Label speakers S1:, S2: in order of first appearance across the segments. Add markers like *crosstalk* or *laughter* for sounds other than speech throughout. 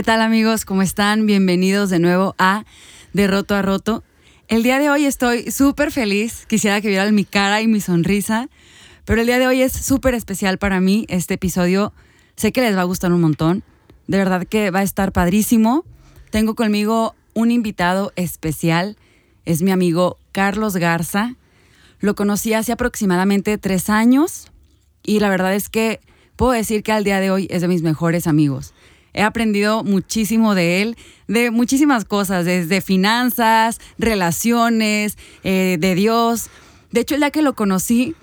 S1: ¿Qué tal amigos? ¿Cómo están? Bienvenidos de nuevo a De Roto a Roto. El día de hoy estoy súper feliz. Quisiera que vieran mi cara y mi sonrisa. Pero el día de hoy es súper especial para mí. Este episodio sé que les va a gustar un montón. De verdad que va a estar padrísimo. Tengo conmigo un invitado especial. Es mi amigo Carlos Garza. Lo conocí hace aproximadamente tres años y la verdad es que puedo decir que al día de hoy es de mis mejores amigos. He aprendido muchísimo de él, de muchísimas cosas, desde finanzas, relaciones, eh, de Dios. De hecho, el día que lo conocí,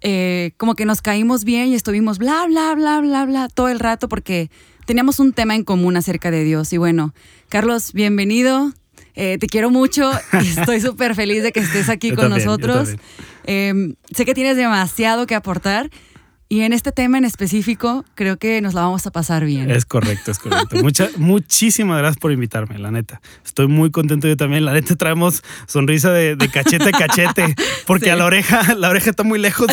S1: eh, como que nos caímos bien y estuvimos bla, bla, bla, bla, bla todo el rato porque teníamos un tema en común acerca de Dios. Y bueno, Carlos, bienvenido. Eh, te quiero mucho *laughs* y estoy súper feliz de que estés aquí
S2: Yo
S1: con
S2: también,
S1: nosotros. Eh, sé que tienes demasiado que aportar y en este tema en específico creo que nos la vamos a pasar bien.
S2: Es correcto, es correcto. Mucha, *laughs* muchísimas gracias por invitarme, la neta. Estoy muy contento yo también. La neta traemos sonrisa de, de cachete a cachete, *laughs* porque
S1: Sí.
S2: a la oreja, la oreja está muy lejos.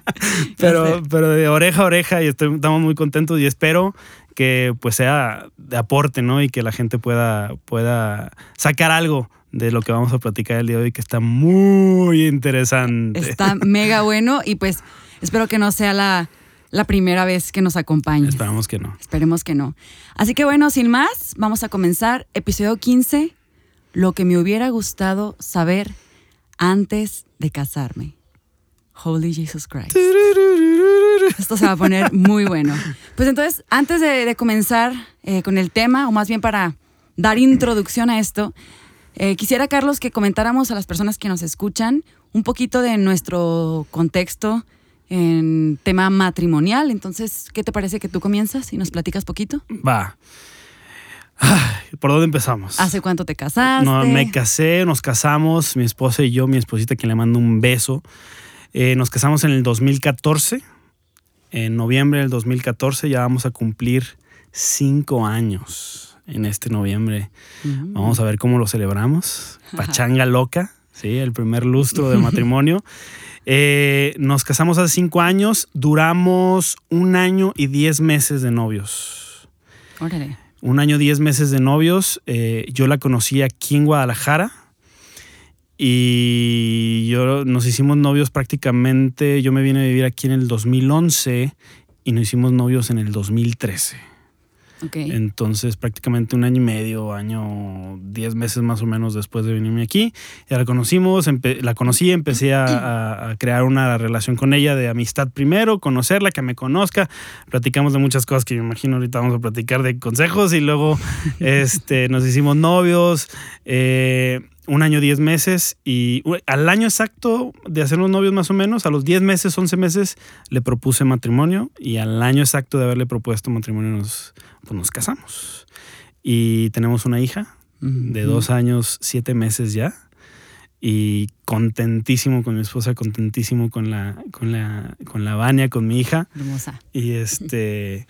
S2: *laughs* pero, pero de oreja a oreja y estoy- estamos muy contentos y espero que pues sea de aporte, ¿no? Y que la gente pueda, pueda sacar algo de lo que vamos a platicar el día de hoy, que está muy interesante.
S1: Está mega bueno y pues espero que no sea la, la primera vez que nos acompañes.
S2: Esperamos que no.
S1: Esperemos que no. Así que bueno, sin más, vamos a comenzar episodio 15, lo que me hubiera gustado saber antes de casarme. Holy Jesus Christ. Esto se va a poner muy bueno. Pues entonces, antes de, de comenzar eh, con el tema, o más bien para dar introducción a esto, eh, quisiera, Carlos, que comentáramos a las personas que nos escuchan un poquito de nuestro contexto en tema matrimonial. Entonces, ¿qué te parece que tú comienzas y nos platicas poquito?
S2: Va. Ay, ¿Por dónde empezamos?
S1: ¿Hace cuánto te casaste?
S2: No, me casé, nos casamos, mi esposa y yo, mi esposita, que le mando un beso. Eh, nos casamos en el 2014. En noviembre del 2014 ya vamos a cumplir cinco años en este noviembre.
S1: Mm.
S2: Vamos a ver cómo lo celebramos. *laughs* Pachanga loca, ¿sí? El primer lustro del matrimonio. *laughs* Eh, nos casamos hace cinco años, duramos un año y diez meses de novios
S1: Órale.
S2: un año, diez meses de novios. Eh, yo la conocí aquí en Guadalajara y yo nos hicimos novios prácticamente. Yo me vine a vivir aquí en el 2011 y nos hicimos novios en el 2013. Entonces, prácticamente un año y medio, año, diez meses más o menos después de venirme aquí. Ya la conocimos, la conocí, empecé a crear una relación con ella de amistad primero, conocerla, que me conozca. Platicamos de muchas cosas que me imagino ahorita vamos a platicar de consejos y luego *laughs* este, nos hicimos novios. eh, un año, diez meses y al año exacto de hacernos novios más o menos, a los diez meses, once meses, le propuse matrimonio y al año exacto de haberle propuesto matrimonio nos, pues nos casamos. Y tenemos una hija de dos años, siete meses ya. Y contentísimo con mi esposa, contentísimo con la, con la, con la Vania, con mi hija.
S1: Hermosa.
S2: Y este,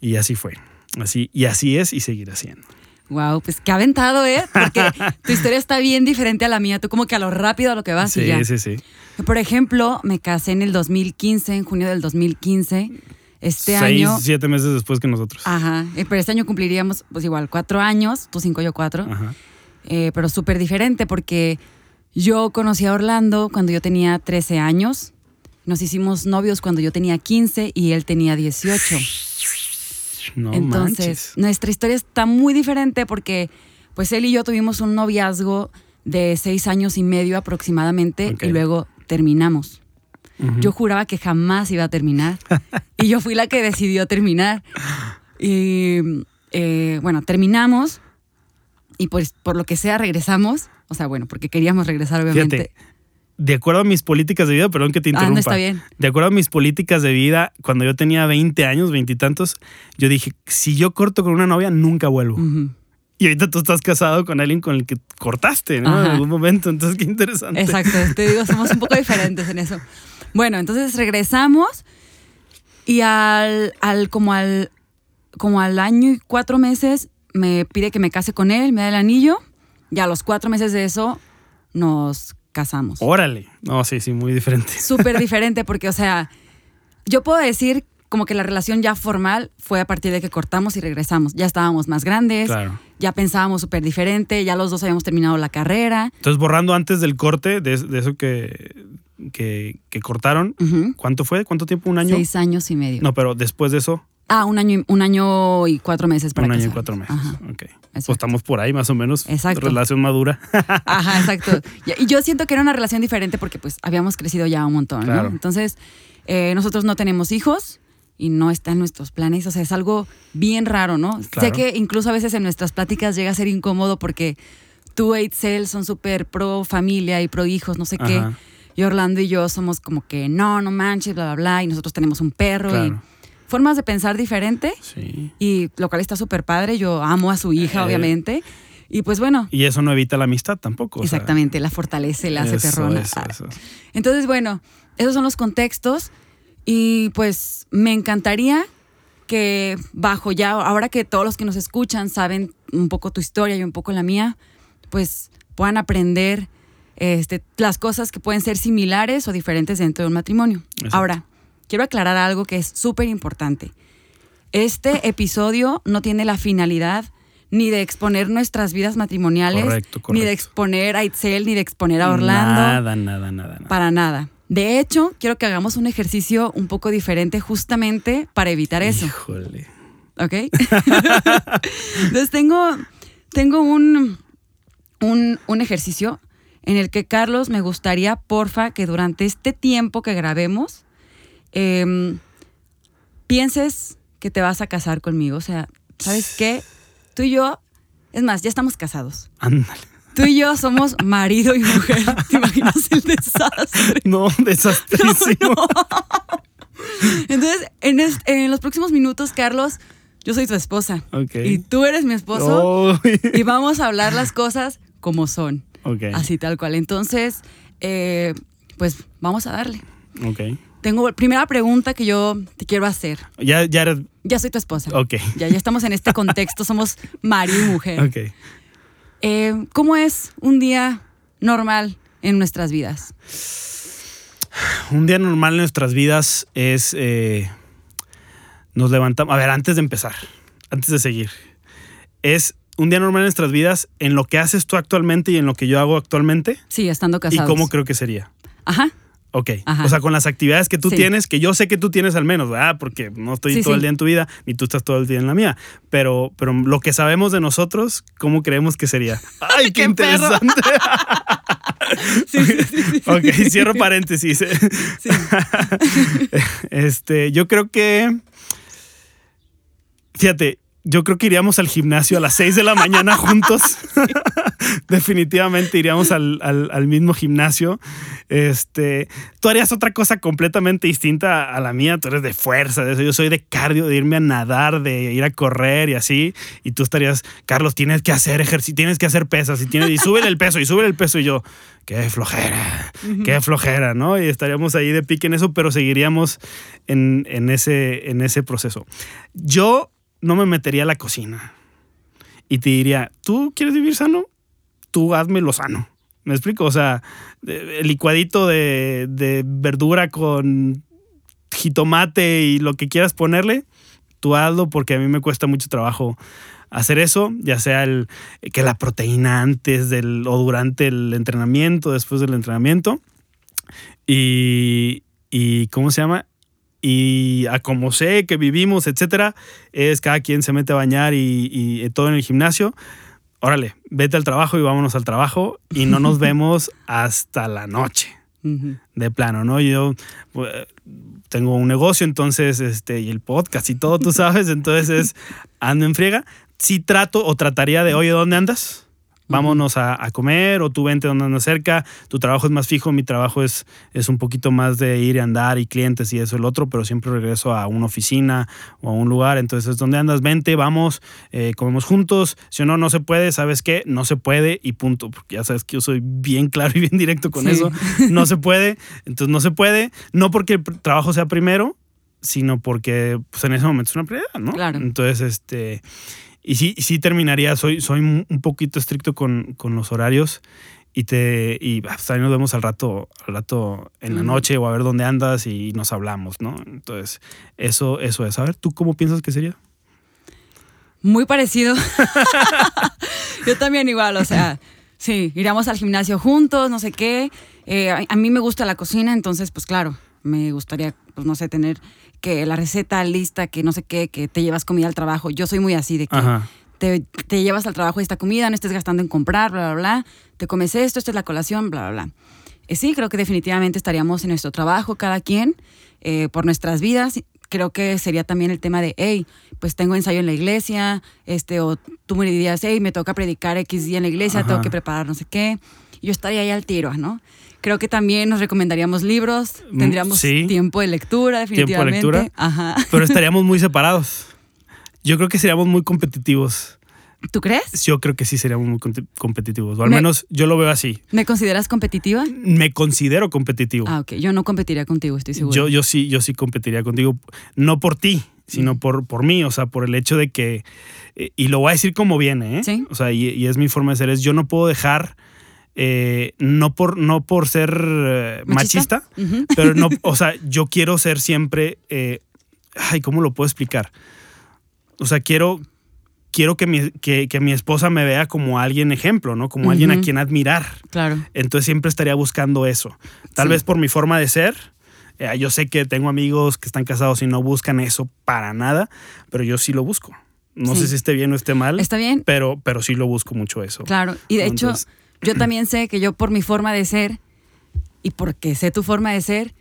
S2: y así fue. Así, y así es y seguirá siendo.
S1: Wow, pues qué aventado, ¿eh? Porque *laughs* tu historia está bien diferente a la mía. Tú como que a lo rápido a lo que vas y
S2: sí,
S1: ya.
S2: sí, sí.
S1: Por ejemplo, me casé en el 2015, en junio del 2015. Este
S2: Seis,
S1: año.
S2: Siete meses después que nosotros.
S1: Ajá. eh, Pero este año cumpliríamos, pues igual, cuatro años, tú cinco, yo cuatro.
S2: Ajá.
S1: Eh, pero súper diferente porque yo conocí a Orlando cuando yo tenía 13 años. Nos hicimos novios cuando yo tenía 15 y él tenía 18. *laughs*
S2: No
S1: Entonces,
S2: manches.
S1: nuestra historia está muy diferente porque pues él y yo tuvimos un noviazgo de seis años y medio aproximadamente y luego terminamos. Yo juraba que jamás iba a terminar *laughs* y yo fui la que decidió terminar. Y eh, bueno, terminamos y pues por lo que sea regresamos. O sea, bueno, porque queríamos regresar obviamente.
S2: Fíjate, de acuerdo a mis políticas de vida, perdón que te
S1: Ah,
S2: interrumpa.
S1: no está bien.
S2: De acuerdo a mis políticas de vida, cuando yo tenía 20 años, 20 y tantos, yo dije, si yo corto con una novia, nunca vuelvo. Y ahorita tú estás casado con alguien con el que cortaste, ¿no? En algún momento. Entonces, qué interesante.
S1: Exacto, te digo, somos un poco *laughs* diferentes en eso. Bueno, entonces regresamos y al, al como al como al año y cuatro meses me pide que me case con él, me da el anillo y a los cuatro meses de eso nos casamos.
S2: Órale. No, sí, sí, muy diferente. *laughs*
S1: Súper *laughs* diferente porque, o sea, yo puedo decir como que la relación ya formal fue a partir de que cortamos y regresamos. Ya estábamos más grandes,
S2: Claro.
S1: ya pensábamos súper diferente, ya los dos habíamos terminado la carrera.
S2: Entonces, borrando antes del corte, de, de eso que, que, que cortaron. ¿cuánto fue? ¿Cuánto tiempo? ¿Un año?
S1: Seis años y medio.
S2: No, pero después de eso,
S1: Ah, un año, y- un año y cuatro meses para
S2: un año y cuatro meses.
S1: Ajá,
S2: Ok. Pues
S1: exacto.
S2: estamos por ahí más o menos.
S1: Exacto.
S2: Relación madura. *laughs*
S1: Ajá, exacto. *laughs* Y yo siento que era una relación diferente porque pues habíamos crecido ya un montón, ¿no? Entonces, eh, nosotros no tenemos hijos y no está en nuestros planes. O sea, es algo bien raro, ¿no? Sé que incluso a veces en nuestras pláticas llega a ser incómodo porque tú e Itzel son súper pro familia y pro hijos, no sé qué. Y Orlando y yo somos como que no, no manches, bla, bla, bla. Y nosotros tenemos un perro y. formas de pensar diferente.
S2: Sí.
S1: Y lo cual está súper padre. Yo amo a su hija,
S2: Eh.
S1: obviamente. Y pues bueno,
S2: Y eso no evita la amistad tampoco. o sea,
S1: exactamente, la fortalece, la hace
S2: eso,
S1: perrona.
S2: eso, eso.
S1: Entonces, bueno, esos son los contextos y pues me encantaría que bajo ya, ahora que todos los que nos escuchan saben un poco tu historia y un poco la mía, pues puedan aprender este, las cosas que pueden ser similares o diferentes dentro de un matrimonio.
S2: Exacto.
S1: Ahora, quiero aclarar algo que es súper importante. Este episodio no tiene la finalidad ni de exponer nuestras vidas matrimoniales,
S2: Correcto,
S1: ni de
S2: correcto.
S1: exponer a Itzel, ni de exponer a Orlando.
S2: Nada, nada, nada, nada.
S1: Para nada. De hecho, quiero que hagamos un ejercicio un poco diferente justamente para evitar eso.
S2: Híjole.
S1: ¿Ok? *laughs* Entonces tengo, tengo un, un, un ejercicio en el que, Carlos, me gustaría, porfa, que durante este tiempo que grabemos, em, pienses que te vas a casar conmigo. O sea, ¿sabes qué? Tú y yo, es más, ya estamos casados.
S2: Ándale.
S1: Tú y yo somos marido y mujer. *laughs* ¿Te imaginas el desastre?
S2: No, *laughs* desastrísimo.
S1: Entonces, en, los próximos minutos, Carlos, yo soy tu esposa.
S2: Ok.
S1: Y tú eres mi esposo.
S2: Uy.
S1: Y vamos a hablar las cosas como son.
S2: Ok.
S1: Así tal cual. Entonces, eh, pues vamos a darle.
S2: Ok.
S1: Tengo primera pregunta que yo te quiero hacer.
S2: Ya, ya eres.
S1: Ya soy tu esposa.
S2: Ok.
S1: Ya, ya estamos en este contexto, somos marido y mujer.
S2: Ok.
S1: Eh, ¿Cómo es un día normal en nuestras vidas?
S2: Un día normal en nuestras vidas es. eh, nos levantamos. A ver, antes de empezar, antes de seguir. Es un día normal en nuestras vidas en lo que haces tú actualmente y en lo que yo hago actualmente.
S1: Sí, estando
S2: ¿Y
S1: casados.
S2: cómo creo que sería?
S1: Ajá.
S2: Ok.
S1: Ajá.
S2: O sea, con las actividades que tú
S1: Sí.
S2: tienes, que yo sé que tú tienes al menos, ¿verdad? Porque no estoy
S1: Sí,
S2: todo el día en tu vida, ni tú estás todo el día en la mía. Pero, pero lo que sabemos de nosotros, ¿cómo creemos que sería? *laughs* ¡Ay, qué,
S1: ¡Qué
S2: interesante! *laughs*
S1: Sí, sí, sí, sí, sí.
S2: ok, cierro paréntesis.
S1: Sí. *laughs*
S2: Este, yo creo que. Fíjate, yo creo que iríamos al gimnasio a las 6 de la mañana *laughs* juntos. *laughs* Definitivamente iríamos al, al- al mismo gimnasio. Este, tú harías otra cosa completamente distinta a la mía. Tú eres de fuerza, de eso. Yo soy de cardio, de irme a nadar, de ir a correr y así. Y tú estarías, Carlos, tienes que hacer ejercicio, tienes que hacer pesas y tienes, y sube el peso, y sube el peso. Y yo, qué flojera, qué flojera, ¿no? Y estaríamos ahí de pique en eso, pero seguiríamos en, en ese, en ese proceso. Yo no me metería a la cocina y te diría, ¿tú quieres vivir sano? Tú hazme lo sano. ¿Me explico? O sea, el licuadito de, de verdura con jitomate y lo que quieras ponerle, tú hazlo porque a mí me cuesta mucho trabajo hacer eso, ya sea el, que la proteína antes del o durante el entrenamiento, después del entrenamiento. Y, y ¿cómo se llama? Y a como sé que vivimos, etcétera, es cada quien se mete a bañar y, y todo en el gimnasio. Órale, vete al trabajo y vámonos al trabajo y no nos *laughs* vemos hasta la noche de plano, ¿no? Yo pues, tengo un negocio, entonces, este, y el podcast y todo, tú sabes, entonces es, *laughs* ando en friega. Si trato o trataría de, oye, ¿dónde andas? Vámonos a, a comer o tú vente donde andas cerca. Tu trabajo es más fijo, mi trabajo es, es un poquito más de ir y andar y clientes y eso el otro, pero siempre regreso a una oficina o a un lugar. Entonces, ¿dónde andas? Vente, vamos, eh, comemos juntos. Si o no, no se puede, ¿sabes qué? No se puede y punto. Porque ya sabes que yo soy bien claro y bien directo con
S1: Sí.
S2: eso. *laughs* No se puede, entonces no se puede. No porque el trabajo sea primero, sino porque pues, en ese momento es una prioridad, ¿no?
S1: Claro.
S2: Entonces, este. Y sí, sí terminaría, soy, soy un poquito estricto con, con los horarios y te y pues, también nos vemos al rato, al rato en la noche o a ver dónde andas y nos hablamos, ¿no? Entonces, eso, eso es. A ver, ¿tú cómo piensas que sería?
S1: Muy parecido. *laughs* Yo también igual, o sea, sí, iríamos al gimnasio juntos, no sé qué. Eh, a, a mí me gusta la cocina, entonces, pues claro, me gustaría, pues no sé, tener que la receta lista, que no sé qué, que te llevas comida al trabajo. Yo soy muy así, de que
S2: Ajá.
S1: te, te llevas al trabajo esta comida, no estés gastando en comprar, bla, bla, bla. Te comes esto, esta es la colación, bla, bla, bla. Eh, sí, creo que definitivamente estaríamos en nuestro trabajo, cada quien, eh, por nuestras vidas. Creo que sería también el tema de, hey, pues tengo ensayo en la iglesia, este, o tú me dirías, hey, me toca predicar X día en la iglesia,
S2: Ajá.
S1: tengo que preparar no sé qué. Yo estaría ahí al tiro, ¿no? Creo que también nos recomendaríamos libros,
S2: Mm,
S1: tendríamos
S2: sí.
S1: tiempo de lectura,
S2: Tiempo de
S1: definitivamente.
S2: lectura.
S1: Ajá.
S2: Pero estaríamos muy *laughs* separados. Yo creo que seríamos muy competitivos.
S1: ¿Tú crees?
S2: Yo creo que sí seríamos muy competitivos. O al
S1: Me-
S2: menos yo lo veo así.
S1: ¿Me consideras competitiva?
S2: Me considero competitivo.
S1: Ah, ok. Yo no competiría contigo, estoy segura.
S2: Yo, yo sí, yo sí competiría contigo. No por ti, sino
S1: Mm.
S2: por, por mí. O sea, por el hecho de que. eh, y lo voy a decir como viene, ¿eh?
S1: Sí.
S2: O sea, y, y es mi forma de ser. Es yo no puedo dejar. Eh, no por no por ser eh,
S1: ¿Machista?
S2: pero no, *laughs* o sea, yo quiero ser siempre, eh, ay, ¿cómo lo puedo explicar? O sea, quiero, quiero que mi, que, que mi esposa me vea como alguien ejemplo, ¿no? Como alguien a quien admirar.
S1: Claro.
S2: Entonces siempre estaría buscando eso. Tal
S1: Sí.
S2: vez por mi forma de ser. yo sé que tengo amigos que están casados y no buscan eso para nada, pero yo sí lo busco. No
S1: Sí.
S2: sé si esté bien o esté mal,
S1: Está bien,
S2: pero, pero sí lo busco mucho eso.
S1: claro. Y de hecho, yo *clears throat* también sé que yo por mi forma de ser y porque sé tu forma de ser,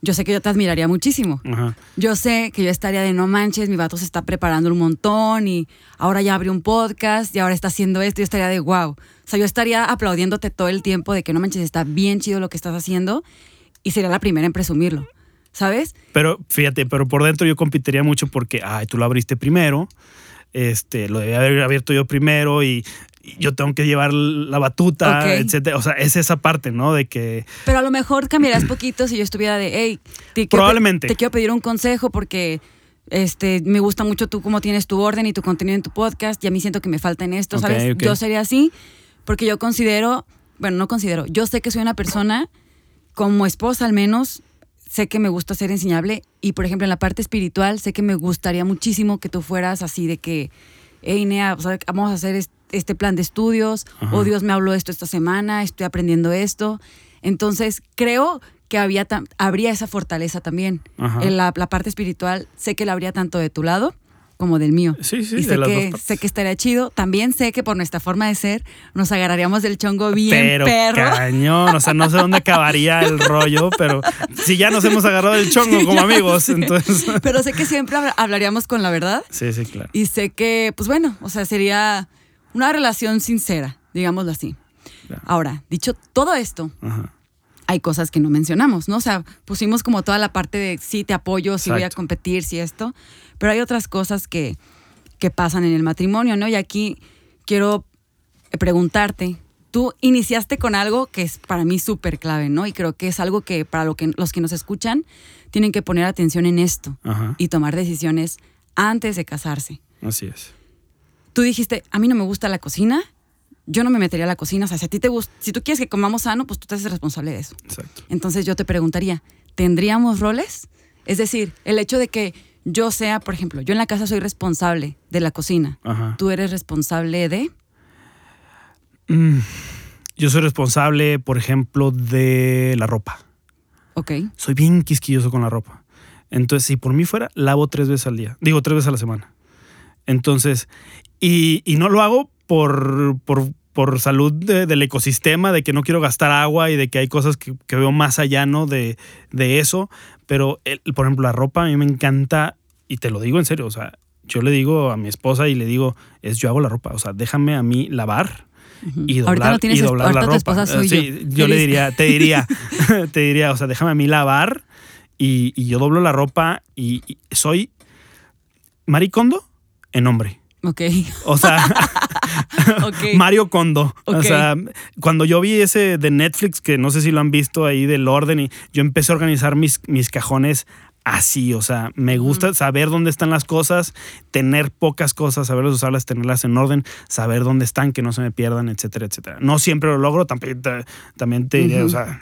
S1: yo sé que yo te admiraría muchísimo.
S2: Ajá.
S1: Yo sé que yo estaría de no manches, mi vato se está preparando un montón y ahora ya abrió un podcast y ahora está haciendo esto y yo estaría de wow. O sea, yo estaría aplaudiéndote todo el tiempo de que no manches, está bien chido lo que estás haciendo y sería la primera en presumirlo. ¿Sabes?
S2: Pero fíjate, pero por dentro yo competiría mucho porque, ay, tú lo abriste primero, este, lo debía haber abierto yo primero y yo tengo que llevar la batuta,
S1: Ok.
S2: etcétera. O sea, es esa parte, ¿no? De que
S1: Pero a lo mejor cambiarías poquito si yo estuviera de, hey, te quiero
S2: Probablemente.
S1: te quiero pedir un consejo porque este, me gusta mucho tú cómo tienes tu orden y tu contenido en tu podcast y a mí siento que me falta en esto, ¿sabes? Yo sería así porque yo considero, bueno, no considero, yo sé que soy una persona, como esposa al menos, sé que me gusta ser enseñable y, por ejemplo, en la parte espiritual, sé que me gustaría muchísimo que tú fueras así de que, hey, Nea, vamos a hacer est- este plan de estudios,
S2: Ajá.
S1: o Dios me habló esto esta semana, estoy aprendiendo esto. Entonces, creo que había habría esa fortaleza también. En la, la parte espiritual, sé que la habría tanto de tu lado como del mío.
S2: Sí, sí,
S1: y
S2: de
S1: sé
S2: las
S1: que,
S2: dos partes.
S1: sé que estaría chido. También sé que por nuestra forma de ser, nos agarraríamos del chongo bien
S2: pero
S1: perro.
S2: cañón, o sea, no sé dónde acabaría el rollo, pero si ya nos hemos agarrado el chongo
S1: Sí,
S2: como amigos, entonces...
S1: Pero sé que siempre habla- hablaríamos con la verdad.
S2: Sí, sí, claro.
S1: Y sé que, pues bueno, o sea, sería una relación sincera, digámoslo así.
S2: Claro.
S1: Ahora, dicho todo esto,
S2: Ajá.
S1: hay cosas que no mencionamos, ¿no? O sea, pusimos como toda la parte de sí te apoyo, sí voy a
S2: Exacto.
S1: competir, sí esto, pero hay otras cosas que, que pasan en el matrimonio, ¿no? Y aquí quiero preguntarte, tú iniciaste con algo que es para mí súper clave, ¿no? Y creo que es algo que para lo que, los que nos escuchan tienen que poner atención en esto
S2: Ajá.
S1: y tomar decisiones antes de casarse.
S2: Así es.
S1: Tú dijiste, a mí no me gusta la cocina, yo no me metería a la cocina, o sea, si a ti te gusta, si tú quieres que comamos sano, pues tú te haces responsable de eso.
S2: Exacto.
S1: Entonces yo te preguntaría, ¿tendríamos roles? Es decir, el hecho de que yo sea, por ejemplo, yo en la casa soy responsable de la cocina,
S2: Ajá.
S1: tú eres responsable de...
S2: Mm, Yo soy responsable, por ejemplo, de la ropa.
S1: Ok,
S2: Soy bien quisquilloso con la ropa. Entonces, si por mí fuera, lavo tres veces al día. Digo, tres veces a la semana. Entonces, y, y no lo hago por, por, por salud de- del ecosistema, de que no quiero gastar agua y de que hay cosas que, que veo más allá, ¿no? De, de eso. Pero, el- por ejemplo, la ropa a mí me encanta, y te lo digo en serio, o sea, yo le digo a mi esposa y le digo, es yo hago la ropa, o sea, déjame a mí lavar y doblar,
S1: ahorita no tienes
S2: y doblar la
S1: tu
S2: ropa.
S1: esposa soy
S2: Sí,
S1: yo.
S2: yo le diría, te diría, *laughs* *laughs* te diría, o sea, déjame a mí lavar y, y yo doblo la ropa y, y soy maricondo en hombre.
S1: Ok,
S2: O sea, *laughs*
S1: ok. *laughs*
S2: Mario Kondo. O sea, cuando yo vi ese de Netflix, que no sé si lo han visto ahí del orden, y yo empecé a organizar mis, mis cajones así, o sea, me gusta saber dónde están las cosas, tener pocas cosas, saberlas usarlas, tenerlas en orden, saber dónde están, que no se me pierdan, etcétera, etcétera. No siempre lo logro, también te, también te diré, o sea,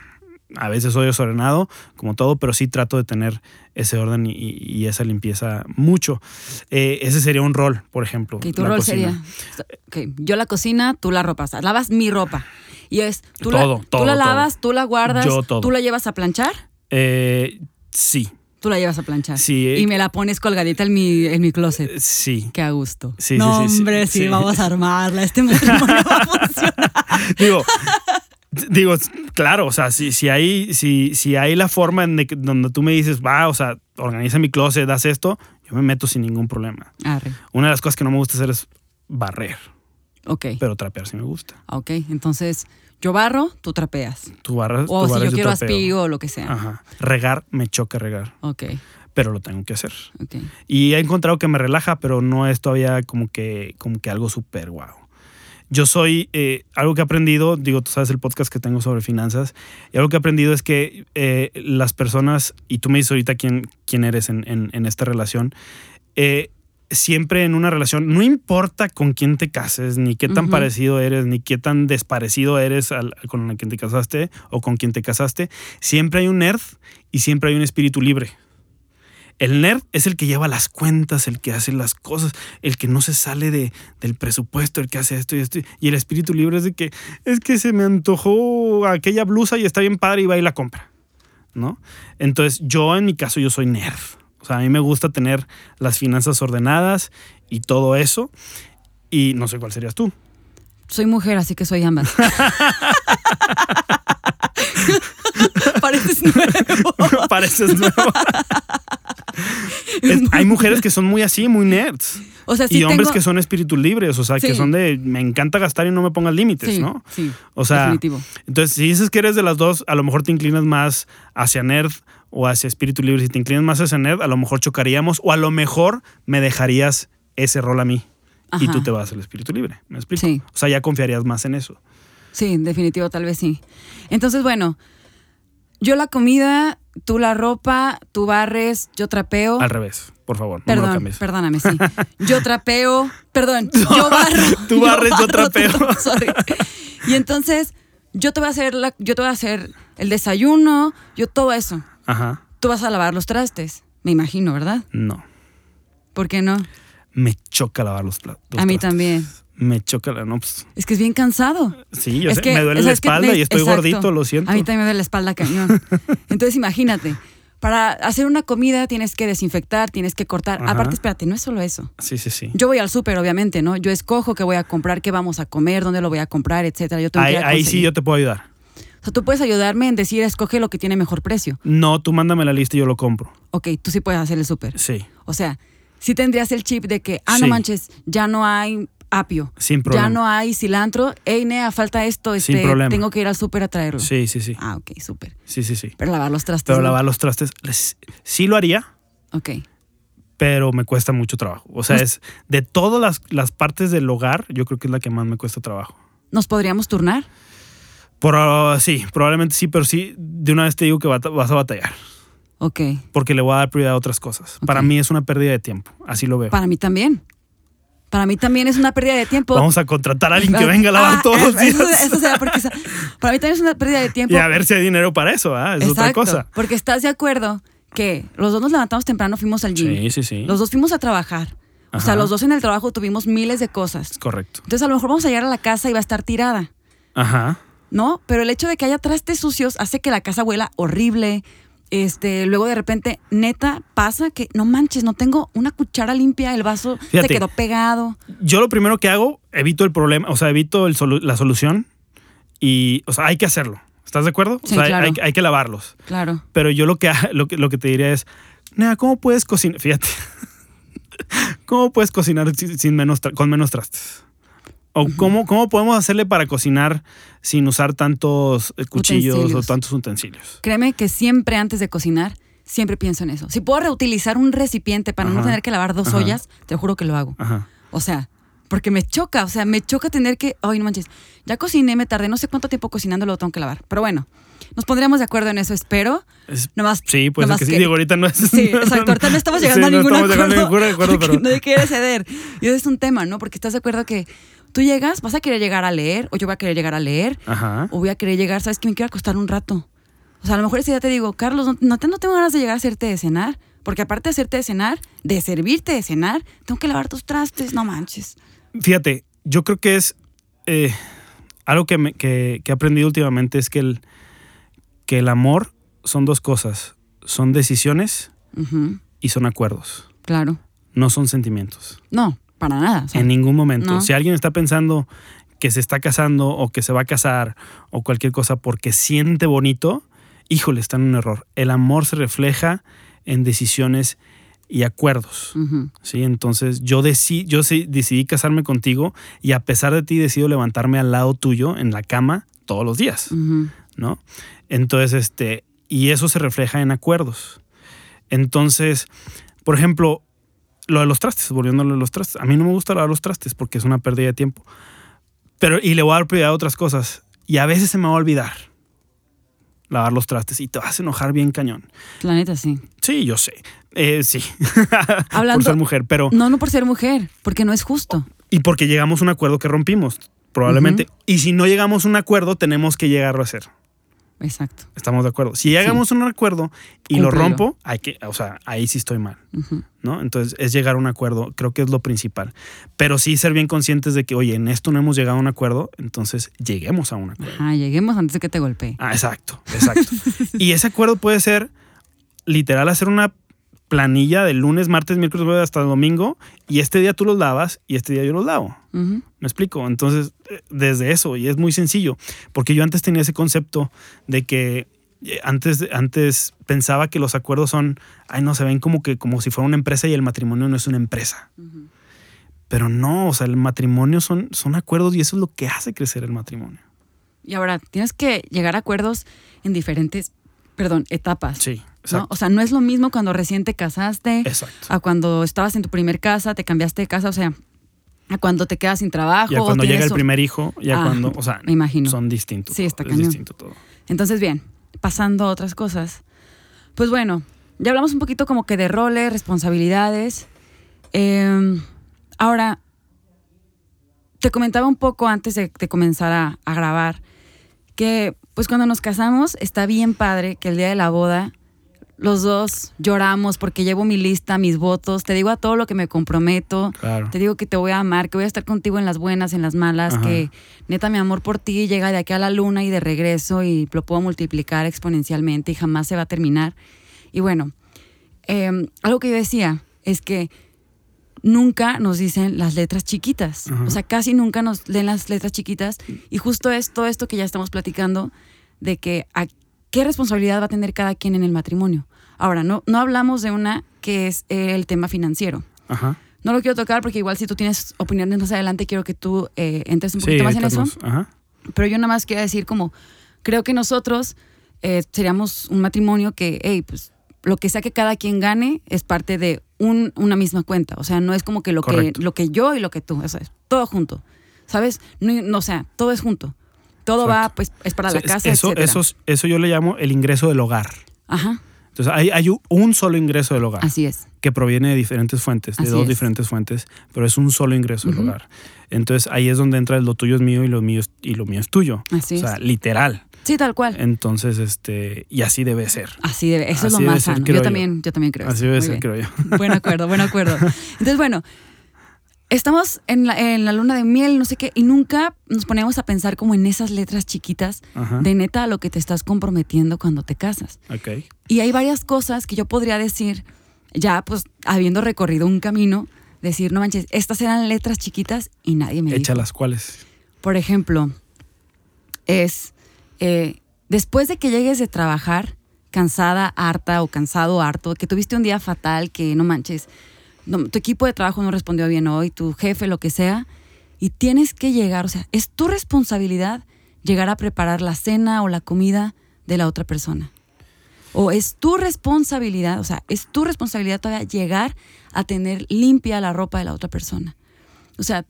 S2: a veces soy desordenado, como todo, pero sí trato de tener ese orden y, y esa limpieza mucho. Eh, ese sería un rol, por ejemplo.
S1: Ok, tu rol
S2: cocina.
S1: sería. ok, yo la cocina, tú la ropas. Lavas mi ropa. Y es. Tú
S2: Todo,
S1: la,
S2: todo,
S1: Tú la
S2: todo.
S1: lavas, tú la guardas.
S2: Yo todo.
S1: Tú la llevas a planchar.
S2: Eh, sí,
S1: Tú la llevas a planchar.
S2: Sí, eh.
S1: Y me la pones colgadita en mi, en mi closet.
S2: sí.
S1: Qué a gusto.
S2: Sí, sí,
S1: no,
S2: sí, sí,
S1: hombre, sí,
S2: sí.
S1: vamos a armarla. Este *laughs* matrimonio va a funcionar.
S2: digo, digo, claro, o sea, si, si, hay, si, si hay la forma en de que- donde tú me dices, va, o sea, organiza mi closet, haz esto, yo me meto sin ningún problema.
S1: Arre.
S2: Una de las cosas que no me gusta hacer es barrer,
S1: Ok.
S2: pero trapear sí me gusta.
S1: Ok, entonces yo barro, tú trapeas.
S2: Tú barras,
S1: O
S2: tú
S1: si
S2: barres,
S1: yo quiero
S2: trapeo.
S1: aspiro o lo que sea.
S2: Ajá. Regar, me choca regar,
S1: Ok,
S2: pero lo tengo que hacer.
S1: ok.
S2: Y he encontrado que me relaja, pero no es todavía como que, como que algo súper guau. Yo soy, eh, algo que he aprendido, digo, tú sabes el podcast que tengo sobre finanzas, y algo que he aprendido es que eh, las personas, y tú me dices ahorita quién, quién eres en, en- en esta relación, eh, siempre en una relación, no importa con quién te cases, ni qué tan parecido eres, ni qué tan desparecido eres al- con quien te casaste o con quien te casaste, siempre hay un nerd y siempre hay un espíritu libre. El nerd es el que lleva las cuentas, el que hace las cosas, el que no se sale de, del presupuesto, el que hace esto y esto. Y el espíritu libre es de que es que se me antojó aquella blusa y está bien padre y va y la compra. ¿No? Entonces, yo en mi caso, yo soy nerd. O sea, a mí me gusta tener las finanzas ordenadas y todo eso. Y no sé cuál serías tú.
S1: Soy mujer, así que soy ambas. *laughs* Pareces *laughs* nuevo.
S2: Pareces nuevo. *laughs* Es- hay mujeres que son muy así, muy nerds.
S1: O sea, sí
S2: y hombres
S1: tengo-
S2: que son espíritus libres, o sea, que son de me encanta gastar y no me pongas límites,
S1: Sí,
S2: ¿no?
S1: sí,
S2: O sea,
S1: definitivo.
S2: entonces si dices que eres de las dos, a lo mejor te inclinas más hacia nerd o hacia espíritu libre. Si te inclinas más hacia nerd, a lo mejor chocaríamos o a lo mejor me dejarías ese rol a mí y tú te vas al espíritu libre. ¿Me explico?
S1: Sí.
S2: O sea, ya confiarías más en eso.
S1: Sí, en definitivo, tal vez sí. Entonces, bueno, yo la comida, tú la ropa, tú barres, yo trapeo.
S2: Al revés, por favor, no
S1: Perdón,
S2: cambies.
S1: perdóname, sí. *laughs* Yo trapeo, perdón, yo barro.
S2: Tú barres, yo trapeo.
S1: sorry. Y entonces, yo te voy a hacer la, yo te voy a hacer el desayuno, yo todo eso.
S2: Ajá.
S1: Tú vas a lavar los trastes, me imagino, ¿verdad?
S2: No.
S1: ¿Por qué no?
S2: Me choca lavar los platos.
S1: a mí también.
S2: Me choca la. No, pues,
S1: Es que es bien cansado.
S2: sí, yo
S1: Es
S2: sé,
S1: que-
S2: me duele la espalda
S1: Me-
S2: y estoy
S1: exacto.
S2: gordito, lo siento.
S1: A mí también me duele la espalda cañón. *laughs* Entonces imagínate, para hacer una comida tienes que desinfectar, tienes que cortar.
S2: Ajá.
S1: Aparte, espérate, no es solo eso.
S2: Sí, sí, sí.
S1: Yo voy al súper, obviamente, ¿no? Yo escojo qué voy a comprar, qué vamos a comer, dónde lo voy a comprar, etcétera. Yo tengo
S2: Ahí,
S1: que
S2: ahí sí yo te puedo ayudar.
S1: O sea, tú puedes ayudarme en decir, escoge lo que tiene mejor precio.
S2: No, tú mándame la lista y yo lo compro.
S1: Ok, tú sí puedes hacer el súper.
S2: Sí,
S1: O sea, sí tendrías el chip de que, ah,
S2: Sí.
S1: no manches, ya no hay apio.
S2: sin problema.
S1: Ya no hay cilantro. Ey, Nea, falta esto.
S2: Sin
S1: Este,
S2: problema.
S1: tengo que ir al súper a traerlo.
S2: Sí, sí, sí.
S1: Ah, ok, súper.
S2: Sí, sí, sí.
S1: Pero lavar los trastes.
S2: Pero
S1: ¿no?
S2: lavar los trastes, les- sí lo haría,
S1: Ok.
S2: pero me cuesta mucho trabajo. O sea, es de todas las, las partes del hogar, yo creo que es la que más me cuesta trabajo.
S1: ¿Nos podríamos turnar?
S2: Por, ah, sí, probablemente sí, pero sí, de una vez te digo que vas a batallar,
S1: Ok.
S2: porque le voy a dar prioridad a otras cosas. Para mí es una pérdida de tiempo, así lo veo.
S1: Para mí también. Para mí también es una pérdida de tiempo.
S2: Vamos a contratar a alguien que venga a lavar
S1: Ah,
S2: todos los días.
S1: Eso, eso será porque para mí también es una pérdida de tiempo.
S2: y a ver si hay dinero para eso, ¿ah? es otra
S1: Exacto,
S2: cosa.
S1: Porque estás de acuerdo que los dos nos levantamos temprano, fuimos al gym.
S2: Sí, sí, sí.
S1: Los dos fuimos a trabajar. O sea, los dos en el trabajo tuvimos miles de cosas.
S2: Es correcto.
S1: Entonces, a lo mejor vamos a llegar a la casa y va a estar tirada,
S2: Ajá.
S1: ¿no? Pero el hecho de que haya trastes sucios hace que la casa huela horrible. Este, luego de repente, neta, pasa que no manches, no tengo una cuchara limpia, el vaso
S2: Fíjate.
S1: se quedó pegado.
S2: Yo lo primero que hago, evito el problema, o sea, evito el solu- la solución y, o sea, hay que hacerlo. ¿Estás de acuerdo?
S1: Sí,
S2: o sea, hay-
S1: claro.
S2: hay, hay que lavarlos.
S1: Claro.
S2: Pero yo lo que, *laughs* lo que, lo que te diría es, Nea, ¿cómo puedes cocinar? *laughs* Fíjate. *laughs* ¿Cómo puedes cocinar sin menos con menos trastes? ¿O cómo, cómo podemos hacerle para cocinar sin usar tantos eh, cuchillos
S1: Utensilios.
S2: o tantos utensilios?
S1: Créeme que siempre antes de cocinar, siempre pienso en eso. Si puedo reutilizar un recipiente para no tener que lavar dos
S2: Ajá.
S1: ollas, te juro que lo hago.
S2: Ajá.
S1: O sea, porque me choca, o sea, me choca tener que, ay, no manches, ya cociné, me tardé no sé cuánto tiempo cocinando, lo tengo que lavar. Pero bueno, nos pondríamos de acuerdo en eso, espero.
S2: Es-
S1: Nomás,
S2: sí, pues
S1: nomás
S2: que sí.
S1: que-
S2: Digo, ahorita no es.
S1: Sí, exacto. Ahorita no estamos llegando *laughs*
S2: Sí,
S1: a ningún
S2: no estamos
S1: acuerdo.
S2: llegando a ningún acuerdo, *laughs* pero.
S1: Nadie quiere ceder. Y eso es un tema, ¿no? Porque estás de acuerdo que tú llegas, vas a querer llegar a leer, o yo voy a querer llegar a leer,
S2: Ajá.
S1: o voy a querer llegar, ¿sabes que Me quiero acostar un rato. O sea, a lo mejor ese día te digo, Carlos, no, no, te- no tengo ganas de llegar a hacerte de cenar. Porque aparte de hacerte de cenar, de servirte de cenar, tengo que lavar tus trastes, no manches.
S2: Fíjate, yo creo que es eh, algo que, me- que- que he aprendido últimamente es que el, que el amor son dos cosas. Son decisiones y son acuerdos.
S1: claro.
S2: No son sentimientos.
S1: No, para nada. o sea,
S2: en ningún momento.
S1: no.
S2: Si alguien está pensando que se está casando o que se va a casar o cualquier cosa porque siente bonito, híjole, está en un error. El amor se refleja en decisiones y acuerdos. ¿sí? Entonces yo, decí, yo sí decidí casarme contigo y a pesar de ti decido levantarme al lado tuyo en la cama todos los días. ¿no? Entonces, este, y eso se refleja en acuerdos. Entonces, por ejemplo, lo de los trastes, volviendo a los trastes. A mí no me gusta lavar los trastes porque es una pérdida de tiempo. Pero, y le voy a dar prioridad a otras cosas. Y a veces se me va a olvidar lavar los trastes y te vas a enojar bien cañón.
S1: La neta, sí.
S2: Sí, yo sé. Eh, sí. *laughs*
S1: Hablando-
S2: por ser mujer, pero...
S1: No, no por ser mujer, porque no es justo.
S2: Y porque llegamos a un acuerdo que rompimos, probablemente. Y si no llegamos a un acuerdo, tenemos que llegar a hacer.
S1: Exacto.
S2: Estamos de acuerdo. Si llegamos a un acuerdo y lo rompo, hay que, o sea, ahí sí estoy mal. ¿no? Entonces es llegar a un acuerdo, creo que es lo principal. Pero sí ser bien conscientes de que, oye, en esto no hemos llegado a un acuerdo, entonces lleguemos a un acuerdo.
S1: Ajá, lleguemos antes de que te golpee.
S2: Ah, exacto, exacto. *laughs* y ese acuerdo puede ser literal hacer una planilla de lunes, martes, miércoles, jueves hasta el domingo y este día tú los lavas y este día yo los lavo. ¿Me explico? Entonces, eh, desde eso, y es muy sencillo, porque yo antes tenía ese concepto de que eh, antes, antes pensaba que los acuerdos son, ay, no, se ven como que como si fuera una empresa y el matrimonio no es una empresa. Pero no, o sea, el matrimonio son, son acuerdos y eso es lo que hace crecer el matrimonio.
S1: Y ahora, tienes que llegar a acuerdos en diferentes, perdón, etapas.
S2: Sí,
S1: ¿no? O sea, no es lo mismo cuando recién te casaste,
S2: Exacto.
S1: a cuando estabas en tu primer casa, te cambiaste de casa, o sea, a cuando te quedas sin trabajo.
S2: Ya cuando llega el primer hijo, ya
S1: Ah,
S2: cuando, o sea,
S1: me imagino.
S2: son distintos.
S1: Sí, está
S2: todo,
S1: cañón.
S2: Es distinto todo.
S1: Entonces, bien, pasando a otras cosas. Pues bueno, ya hablamos un poquito como que de roles, responsabilidades. Eh, ahora, te comentaba un poco antes de, de comenzar a, a grabar que pues cuando nos casamos está bien padre que el día de la boda los dos lloramos porque llevo mi lista, mis votos, te digo a todo lo que me comprometo,
S2: Claro.
S1: te digo que te voy a amar, que voy a estar contigo en las buenas, en las malas,
S2: Ajá.
S1: que neta mi amor por ti llega de aquí a la luna y de regreso y lo puedo multiplicar exponencialmente y jamás se va a terminar. Y bueno, eh, algo que yo decía es que nunca nos dicen las letras chiquitas.
S2: Ajá.
S1: O sea, casi nunca nos leen las letras chiquitas. Y justo es todo esto que ya estamos platicando de que a qué responsabilidad va a tener cada quien en el matrimonio. Ahora, no, no hablamos de una que es eh, el tema financiero.
S2: Ajá.
S1: No lo quiero tocar porque igual si tú tienes opiniones más adelante, quiero que tú eh, entres un
S2: Sí,
S1: poquito más en eso.
S2: Ajá.
S1: Pero yo nada más quiero decir como, creo que nosotros eh, seríamos un matrimonio que, hey, pues lo que sea que cada quien gane es parte de un- una misma cuenta. O sea, no es como que lo, que lo que yo y lo que tú, eso es todo junto. ¿Sabes? No, no, o sea, todo es junto. Todo va, pues, es para
S2: O sea,
S1: la casa,
S2: eso,
S1: etcétera.
S2: eso, es- eso yo le llamo el ingreso del hogar.
S1: Ajá,
S2: Entonces, hay, hay un solo ingreso del hogar
S1: así es.
S2: que proviene de diferentes fuentes, de
S1: Así
S2: dos
S1: es.
S2: diferentes fuentes, pero es un solo ingreso del hogar. Entonces, ahí es donde entra lo tuyo es mío y lo mío es, y lo mío es tuyo.
S1: Así
S2: o sea,
S1: es.
S2: literal.
S1: Sí, tal cual.
S2: Entonces, este, y así debe ser.
S1: Así debe, eso es lo más sano. Yo
S2: yo.
S1: también, yo también creo.
S2: Así
S1: eso.
S2: debe
S1: Muy
S2: ser,
S1: bien.
S2: creo yo.
S1: Buen acuerdo, buen acuerdo. *laughs* Entonces, bueno, estamos en la, en la luna de miel, no sé qué, y nunca nos ponemos a pensar como en esas letras chiquitas
S2: Ajá.
S1: de neta a lo que te estás comprometiendo cuando te casas.
S2: Ok.
S1: Y hay varias cosas que yo podría decir, ya pues habiendo recorrido un camino, decir, no manches, estas eran letras chiquitas y nadie me dijo.
S2: Échalas, ¿cuáles?
S1: Por ejemplo, es eh, después de que llegues de trabajar, cansada, harta o cansado, harto, que tuviste un día fatal, que no manches, tu equipo de trabajo no respondió bien hoy, tu jefe, lo que sea, y tienes que llegar, o sea, es tu responsabilidad llegar a preparar la cena o la comida de la otra persona. O es tu responsabilidad, o sea, es tu responsabilidad todavía llegar a tener limpia la ropa de la otra persona. O sea,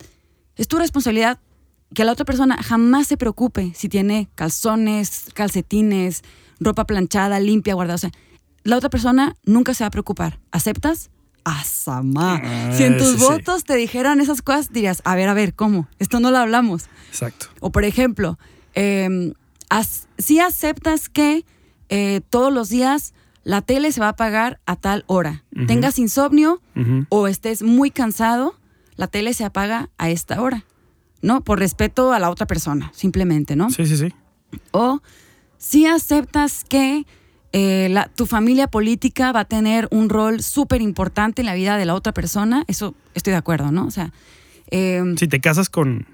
S1: es tu responsabilidad que la otra persona jamás se preocupe si tiene calzones, calcetines, ropa planchada, limpia, guardada. O sea, la otra persona nunca se va a preocupar. ¿Aceptas? Asamá. Si en
S2: Ah,
S1: tus
S2: sí, sí.
S1: votos te dijeran esas cosas, dirías, a ver, a ver, ¿cómo? Esto no lo hablamos.
S2: Exacto.
S1: O por ejemplo, eh, si aceptas que eh, todos los días la tele se va a apagar a tal hora, tengas insomnio o estés muy cansado, la tele se apaga a esta hora, ¿no? Por respeto a la otra persona, simplemente, ¿no?
S2: Sí, sí, sí.
S1: O si aceptas que eh, la- tu familia política va a tener un rol súper importante en la vida de la otra persona, eso estoy de acuerdo, ¿no? O sea, eh,
S2: Si te casas con.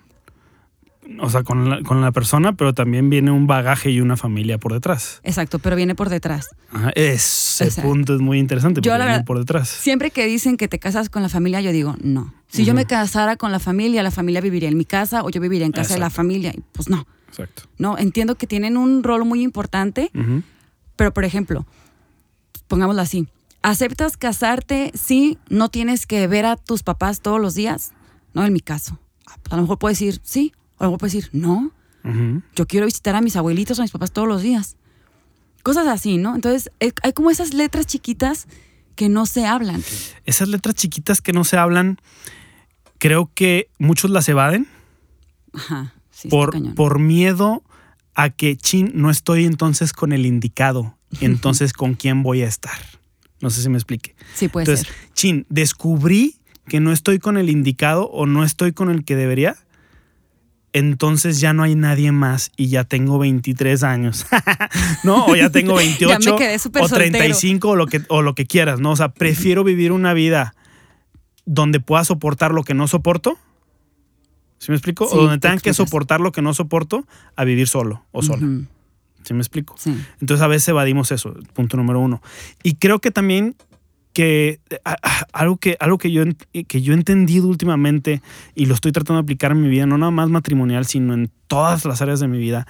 S2: O sea, con la, con la persona, pero también viene un bagaje y una familia por detrás.
S1: exacto, pero viene por detrás.
S2: Ajá, Ese
S1: Exacto.
S2: punto es muy interesante.
S1: Yo,
S2: porque
S1: la verdad,
S2: por detrás.
S1: Siempre que dicen que te casas con la familia, yo digo, no. Si yo me casara con la familia, la familia viviría en mi casa o yo viviría en casa de la familia. Pues no,
S2: Exacto.
S1: no. Entiendo que tienen un rol muy importante. Pero por ejemplo, pongámoslo así. ¿Aceptas casarte si no tienes que ver a tus papás todos los días? No, en mi caso. A lo mejor puedes decir sí, o a lo mejor puedes decir no. Yo quiero visitar a mis abuelitos o a mis papás todos los días. Cosas así, ¿no? Entonces, hay como esas letras chiquitas que no se hablan.
S2: Esas letras chiquitas que no se hablan, creo que muchos las evaden
S1: Ajá. Sí,
S2: por, por miedo a que, chin, no estoy entonces con el indicado. Entonces, ¿con quién voy a estar? No sé si me explique.
S1: Sí, puede
S2: Entonces,
S1: ser.
S2: chin, descubrí que no estoy con el indicado o no estoy con el que debería. Entonces ya no hay nadie más y ya tengo 23 años. *laughs* ¿No? O ya tengo *laughs* 28
S1: quedé súper
S2: o
S1: soltero.
S2: 35 o lo, que, o lo que quieras, ¿no? O sea, prefiero vivir una vida donde pueda soportar lo que no soporto. ¿Sí me explico?
S1: Sí,
S2: o donde
S1: te
S2: tengan que soportar lo que no soporto a vivir solo o sola.
S1: Ujú,
S2: ¿Sí me explico?
S1: Sí.
S2: Entonces a veces evadimos eso, punto número uno. Y creo que también que a- a- algo que, algo que, yo, que yo he entendido últimamente y lo estoy tratando de aplicar en mi vida, no nada más matrimonial, sino en todas las áreas de mi vida,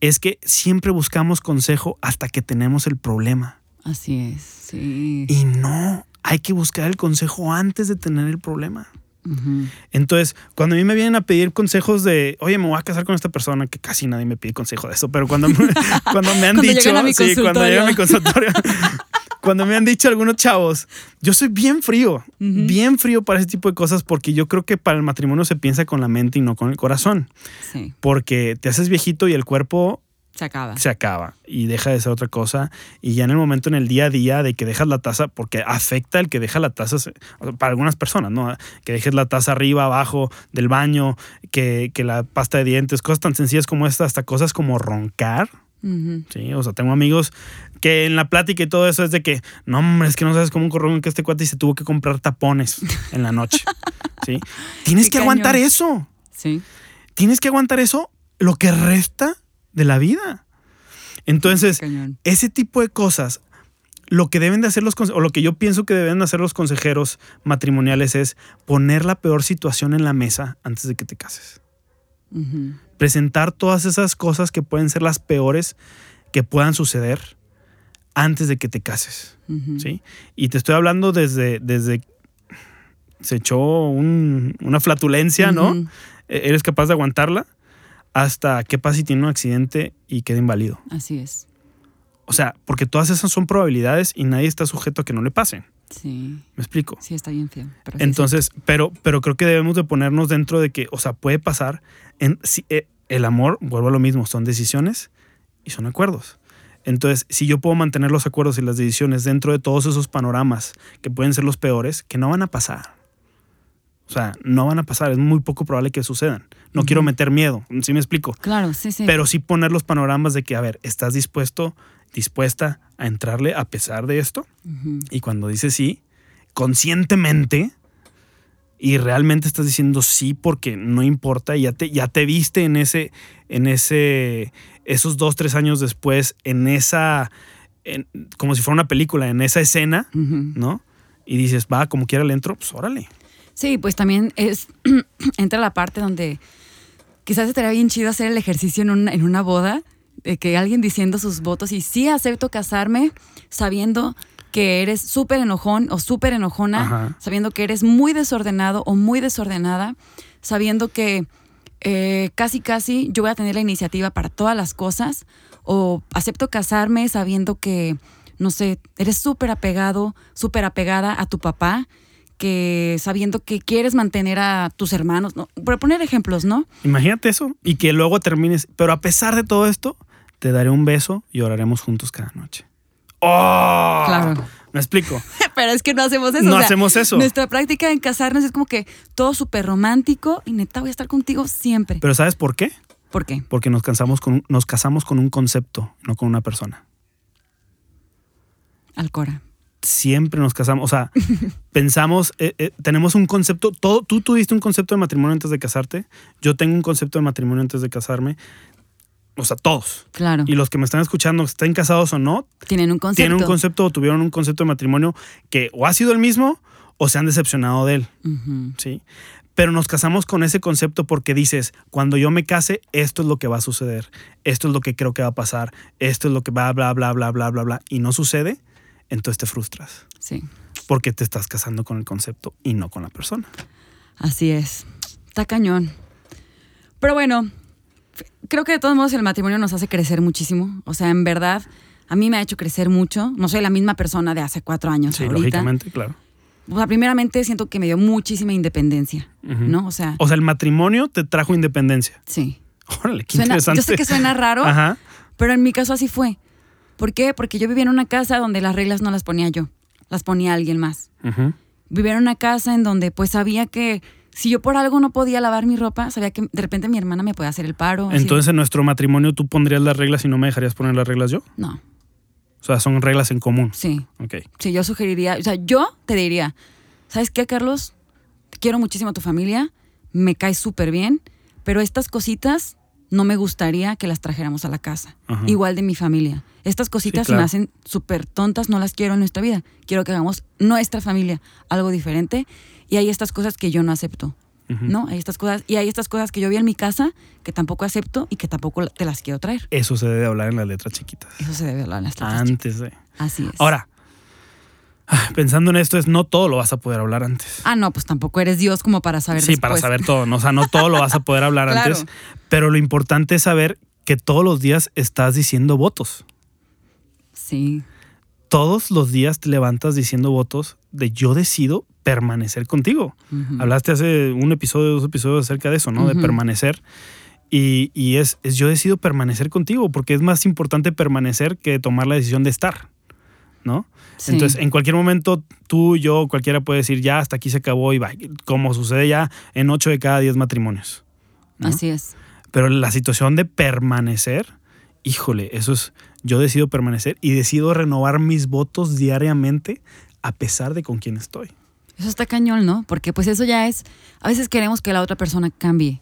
S2: es que siempre buscamos consejo hasta que tenemos el problema.
S1: Así es. Sí.
S2: Y no, hay que buscar el consejo antes de tener el problema. Entonces, cuando a mí me vienen a pedir consejos de, oye, me voy a casar con esta persona, que casi nadie me pide consejo de eso, pero cuando, me- *laughs* *laughs* cuando me han
S1: Cuando
S2: dicho,
S1: a
S2: sí, cuando
S1: consultorio.
S2: llegan a mi consultorio, *laughs* cuando me han dicho algunos chavos, yo soy bien frío, bien frío para ese tipo de cosas, porque yo creo que para el matrimonio se piensa con la mente y no con el corazón,
S1: Sí.
S2: porque te haces viejito y el cuerpo
S1: Se acaba.
S2: se acaba y deja de ser otra cosa. Y ya en el momento, en el día a día de que dejas la taza, porque afecta el que deja la taza para algunas personas, ¿no? Que dejes la taza arriba, abajo del baño, que, que la pasta de dientes, cosas tan sencillas como esta, hasta cosas como roncar. Sí, o sea, tengo amigos que en la plática y todo eso es de que, no, hombre, es que no sabes cómo corrió que este cuate y se tuvo que comprar tapones en la noche. *laughs* Sí. Tienes
S1: Qué
S2: que aguantar eso
S1: Sí.
S2: tienes que aguantar eso lo que resta de la vida. Entonces,
S1: Cañón.
S2: ese tipo de cosas, lo que deben de hacer los o lo que yo pienso que deben de hacer los consejeros matrimoniales es poner la peor situación en la mesa antes de que te cases. Presentar todas esas cosas que pueden ser las peores que puedan suceder antes de que te cases. ¿sí? Y te estoy hablando desde, desde se echó un- una flatulencia, ¿no? E- eres capaz de aguantarla hasta qué pasa si tiene un accidente y queda inválido.
S1: Así es.
S2: O sea, porque todas esas son probabilidades y nadie está sujeto a que no le pasen.
S1: Sí.
S2: ¿Me explico?
S1: Sí, está bien feo. pero sí,
S2: Entonces, pero, pero creo que debemos de ponernos dentro de que, o sea, puede pasar. En, si, eh, el amor, vuelvo a lo mismo, son decisiones y son acuerdos. Entonces, si yo puedo mantener los acuerdos y las decisiones dentro de todos esos panoramas que pueden ser los peores, que no van a pasar. O sea, no van a pasar, es muy poco probable que sucedan. No quiero meter miedo, ¿sí me explico?
S1: Claro, sí, sí.
S2: Pero sí poner los panoramas de que, a ver, ¿estás dispuesto, dispuesta a entrarle a pesar de esto? Y cuando dices sí, conscientemente, y realmente estás diciendo sí porque no importa, y ya te, ya te viste en ese, en ese, esos dos, tres años después, en esa, en- como si fuera una película, en esa escena. ¿no? Y dices, va, como quiera le entro, pues órale.
S1: Sí, pues también es *clears throat* entra la parte donde quizás estaría bien chido hacer el ejercicio en una, en una boda, de que alguien diciendo sus votos y sí acepto casarme sabiendo que eres súper enojón o súper enojona,
S2: Ajá.
S1: sabiendo que eres muy desordenado o muy desordenada, sabiendo que eh, casi, casi yo voy a tener la iniciativa para todas las cosas o acepto casarme sabiendo que, no sé, eres súper apegado, súper apegada a tu papá, que sabiendo que quieres mantener a tus hermanos, ¿no? Por poner ejemplos, ¿no?
S2: Imagínate eso y que luego termines, pero a pesar de todo esto, te daré un beso y oraremos juntos cada noche. ¡Oh!
S1: Claro.
S2: ¿Me explico? *laughs*
S1: Pero es que no hacemos eso.
S2: No
S1: o sea,
S2: hacemos eso.
S1: Nuestra práctica en casarnos es como que todo súper romántico y neta voy a estar contigo siempre.
S2: Pero ¿sabes por qué?
S1: ¿Por qué?
S2: Porque nos, cansamos con, nos casamos con un concepto, no con una persona.
S1: Alcora.
S2: Siempre nos casamos, o sea, *laughs* pensamos, eh, eh, tenemos un concepto, todo, tú tuviste un concepto de matrimonio antes de casarte, yo tengo un concepto de matrimonio antes de casarme, o sea, todos.
S1: Claro.
S2: Y los que me están escuchando, estén casados o no,
S1: Tienen un concepto.
S2: tienen un concepto o tuvieron un concepto de matrimonio que o ha sido el mismo o se han decepcionado de él. ¿sí? Pero nos casamos con ese concepto porque dices, cuando yo me case, esto es lo que va a suceder, esto es lo que creo que va a pasar, esto es lo que va, bla, bla, bla, bla, bla, bla, y no sucede, entonces te frustras
S1: Sí,
S2: porque te estás casando con el concepto y no con la persona.
S1: así es. Está cañón. Pero bueno, creo que de todos modos el matrimonio nos hace crecer muchísimo. O sea, en verdad, a mí me ha hecho crecer mucho. No soy la misma persona de hace cuatro años
S2: Sí,
S1: ahorita.
S2: lógicamente, claro.
S1: O sea, primeramente siento que me dio muchísima independencia. ¿no? O sea,
S2: O sea, el matrimonio te trajo independencia.
S1: sí.
S2: Órale, qué
S1: Suena-
S2: interesante.
S1: yo sé que suena raro, *laughs*
S2: Ajá.
S1: pero en mi caso así fue. ¿Por qué? Porque yo vivía en una casa donde las reglas no las ponía yo, las ponía alguien más. Vivía en una casa en donde pues sabía que si yo por algo no podía lavar mi ropa, sabía que de repente mi hermana me podía hacer el paro. así.
S2: Entonces, en nuestro matrimonio, ¿tú pondrías las reglas y no me dejarías poner las reglas yo?
S1: No,
S2: O sea, son reglas en común.
S1: sí.
S2: Ok.
S1: Sí, yo sugeriría, o sea, yo te diría, ¿sabes qué, Carlos? Quiero muchísimo a tu familia, me caes súper bien, pero estas cositas no me gustaría que las trajéramos a la casa.
S2: Ajá.
S1: Igual de mi familia. Estas cositas
S2: Sí, claro.
S1: se me hacen súper tontas, no las quiero en nuestra vida. Quiero que hagamos nuestra familia algo diferente y hay estas cosas que yo no acepto. ¿No? Hay estas cosas, y hay estas cosas que yo vi en mi casa que tampoco acepto y que tampoco te las quiero traer.
S2: Eso se debe hablar en las letras chiquitas.
S1: Eso se debe hablar en las letras.
S2: Antes de.
S1: Así es.
S2: Ahora, ah, pensando en esto, es no todo lo vas a poder hablar antes.
S1: Ah, no, pues tampoco eres Dios como para saber
S2: Sí, para saber todo. ¿no? O sea, no todo lo vas a poder hablar *laughs*
S1: Claro.
S2: antes. Pero lo importante es saber que todos los días estás diciendo votos.
S1: Sí,
S2: Todos los días te levantas diciendo votos de yo decido permanecer contigo. Hablaste hace un episodio, dos episodios acerca de eso, ¿no? De permanecer. Y, y es, es yo decido permanecer contigo, porque es más importante permanecer que tomar la decisión de estar, ¿no?
S1: Sí.
S2: Entonces, en cualquier momento, tú, yo, cualquiera puede decir, ya, hasta aquí se acabó y va, como sucede ya en 8 de cada 10 matrimonios. ¿no?
S1: Así es.
S2: Pero la situación de permanecer, híjole, eso es, yo decido permanecer y decido renovar mis votos diariamente a pesar de con quién estoy.
S1: Eso está cañón, ¿no? Porque pues eso ya es, a veces queremos que la otra persona cambie.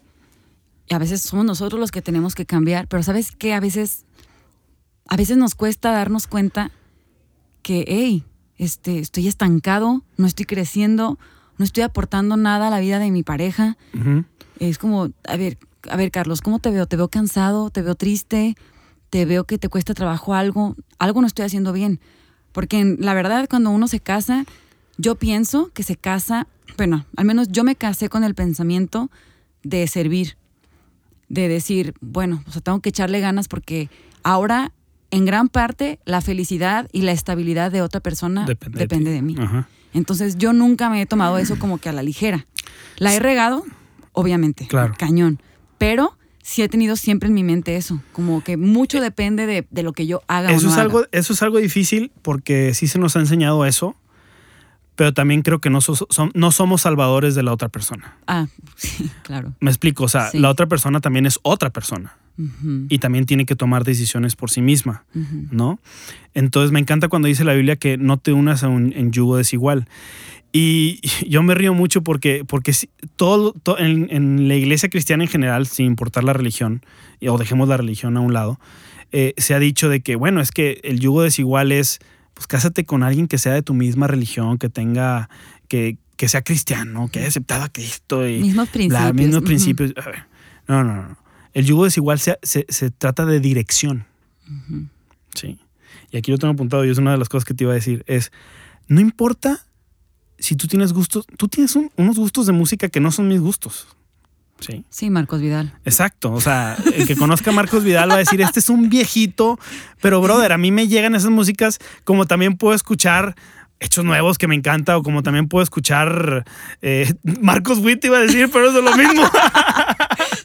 S1: Y a veces somos nosotros los que tenemos que cambiar, pero sabes que a veces, a veces nos cuesta darnos cuenta que, hey, este, estoy estancado, no estoy creciendo, no estoy aportando nada a la vida de mi pareja. Es como, a ver, a ver, Carlos, ¿cómo te veo? ¿Te veo cansado? ¿Te veo triste? ¿Te veo que te cuesta trabajo algo? Algo no estoy haciendo bien. Porque la verdad, cuando uno se casa, yo pienso que se casa, bueno, al menos yo me casé con el pensamiento de servir, de decir, bueno, o sea, tengo que echarle ganas porque ahora, en gran parte, la felicidad y la estabilidad de otra persona
S2: Depende,
S1: de mí.
S2: Ajá.
S1: Entonces yo nunca me he tomado eso como que a la ligera. La he regado, obviamente,
S2: Claro.
S1: cañón, pero sí he tenido siempre en mi mente eso, como que mucho depende de, de lo que yo haga
S2: Eso
S1: o no
S2: es,
S1: haga.
S2: algo, eso es algo difícil porque sí se nos ha enseñado eso, pero también creo que no, so- som- no somos salvadores de la otra persona.
S1: Ah, *laughs* sí, claro.
S2: Me explico, o sea,
S1: Sí.
S2: la otra persona también es otra persona Y también tiene que tomar decisiones por sí misma. ¿no? Entonces me encanta cuando dice la Biblia que no te unas a un en yugo desigual. Y *laughs* yo me río mucho porque, porque todo, to- en, en la iglesia cristiana en general, sin importar la religión, o dejemos la religión a un lado, eh, se ha dicho de que, bueno, es que el yugo desigual es, pues cásate con alguien que sea de tu misma religión, que tenga, que, que sea cristiano, que haya aceptado a Cristo y
S1: Mismos principios.
S2: mismos
S1: ujú.
S2: principios. A ver, no, no, no. El yugo desigual se, se, se trata de dirección. Sí. Y aquí lo tengo apuntado y es una de las cosas que te iba a decir. Es, no importa si tú tienes gustos, tú tienes un- unos gustos de música que no son mis gustos. Sí.
S1: Sí, Marcos Vidal.
S2: Exacto. O sea, el que conozca a Marcos Vidal va a decir, este es un viejito. Pero, brother, a mí me llegan esas músicas como también puedo escuchar hechos nuevos que me encanta o como también puedo escuchar eh, Marcos Witt iba a decir, pero eso es lo mismo. *laughs*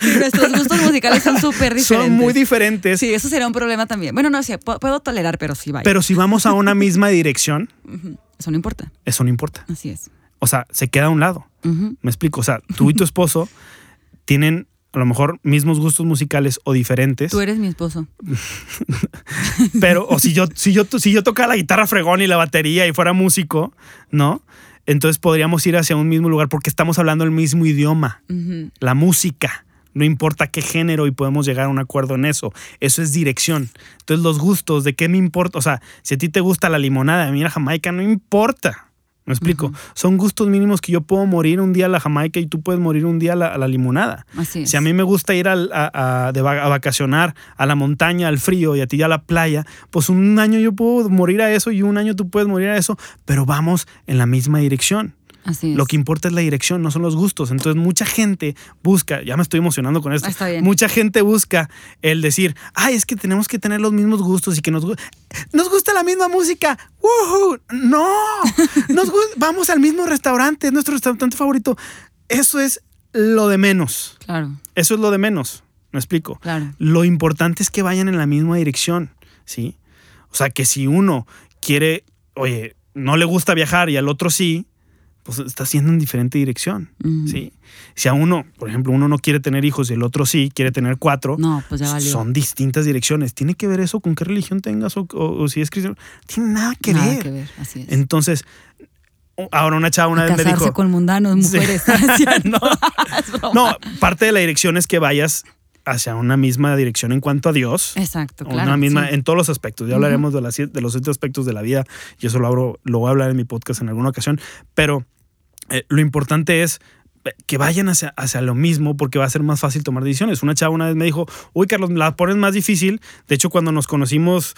S2: *laughs*
S1: Nuestros gustos musicales son súper diferentes.
S2: Son muy diferentes.
S1: Sí, eso sería un problema también. Bueno, no sé, pu- puedo tolerar, pero sí, vaya.
S2: Pero si vamos a una misma dirección,
S1: Eso no importa.
S2: eso no importa.
S1: Así es.
S2: O sea, se queda a un lado. Me explico. O sea, tú y tu esposo *laughs* tienen a lo mejor mismos gustos musicales o diferentes.
S1: Tú eres mi esposo. *laughs*
S2: Pero, o si yo, si yo, si yo tocara la guitarra fregón y la batería y fuera músico, ¿no? Entonces podríamos ir hacia un mismo lugar porque estamos hablando el mismo idioma, la música. No importa qué género y podemos llegar a un acuerdo en eso. Eso es dirección. Entonces los gustos, ¿de qué me importa? O sea, si a ti te gusta la limonada, a mí la jamaica no importa. ¿Me explico? Son gustos mínimos que yo puedo morir un día a la jamaica y tú puedes morir un día a la, a la limonada.
S1: Así es.
S2: Si a mí me gusta ir al- a, a- de va- a vacacionar a la montaña, al frío y a ti a la playa, pues un año yo puedo morir a eso y un año tú puedes morir a eso, pero vamos en la misma dirección.
S1: Así es.
S2: Lo que importa es la dirección, no son los gustos. Entonces mucha gente busca, ya me estoy emocionando con esto,
S1: Está bien.
S2: mucha gente busca el decir, ay, es que tenemos que tener los mismos gustos y que nos, nos gusta la misma música. ¡Woohoo! No, *laughs* nos vamos al mismo restaurante, es nuestro restaurante favorito. Eso es lo de menos.
S1: Claro,
S2: Eso es lo de menos. ¿Me explico?
S1: claro.
S2: Lo importante es que vayan en la misma dirección, ¿sí? O sea, que si uno quiere, oye, no le gusta viajar y al otro sí, pues está haciendo en diferente dirección. ¿sí? Si a uno, por ejemplo, uno no quiere tener hijos y el otro sí, quiere tener cuatro,
S1: No, pues ya valió.
S2: son distintas direcciones. ¿Tiene que ver eso con qué religión tengas o, o- o si es cristiano? Tiene nada que
S1: Nada
S2: ver.
S1: que ver, así es.
S2: Entonces, ahora una chava una
S1: A
S2: vez me
S1: casarse
S2: dijo...
S1: con mundanos, *laughs*
S2: Sí.
S1: mujeres. *laughs* ¿cierto? *laughs*
S2: No. No, parte de la dirección es que vayas hacia una misma dirección en cuanto a Dios.
S1: Exacto, claro.
S2: una misma,
S1: sí.
S2: en todos los aspectos. Ya hablaremos de, las, de los siete aspectos de la vida y eso lo, abro, lo voy a hablar en mi podcast en alguna ocasión. Pero eh, lo importante es eh, que vayan hacia, hacia lo mismo porque va a ser más fácil tomar decisiones. Una chava una vez me dijo, uy Carlos, me la pones más difícil. De hecho, cuando nos conocimos...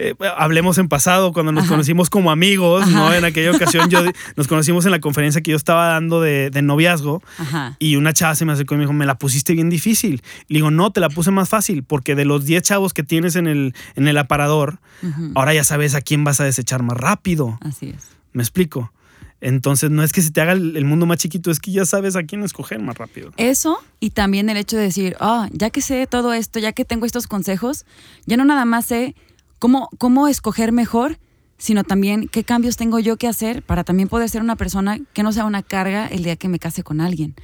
S2: eh, hablemos en pasado, cuando nos
S1: Ajá.
S2: conocimos como amigos, ¿no? En aquella ocasión yo nos conocimos en la conferencia que yo estaba dando de, de noviazgo
S1: Ajá.
S2: y una chava se me acercó y me dijo, me la pusiste bien difícil. Le digo, no, te la puse más fácil, porque de los 10 chavos que tienes en el, en el aparador, ahora ya sabes a quién vas a desechar más rápido.
S1: Así es.
S2: ¿Me explico? Entonces, no es que se te haga el, mundo más chiquito, es que ya sabes a quién escoger más rápido.
S1: Eso y también el hecho de decir, ah, ya que sé todo esto, ya que tengo estos consejos, ya no nada más sé cómo, cómo escoger mejor, sino también qué cambios tengo yo que hacer para también poder ser una persona que no sea una carga el día que me case con alguien.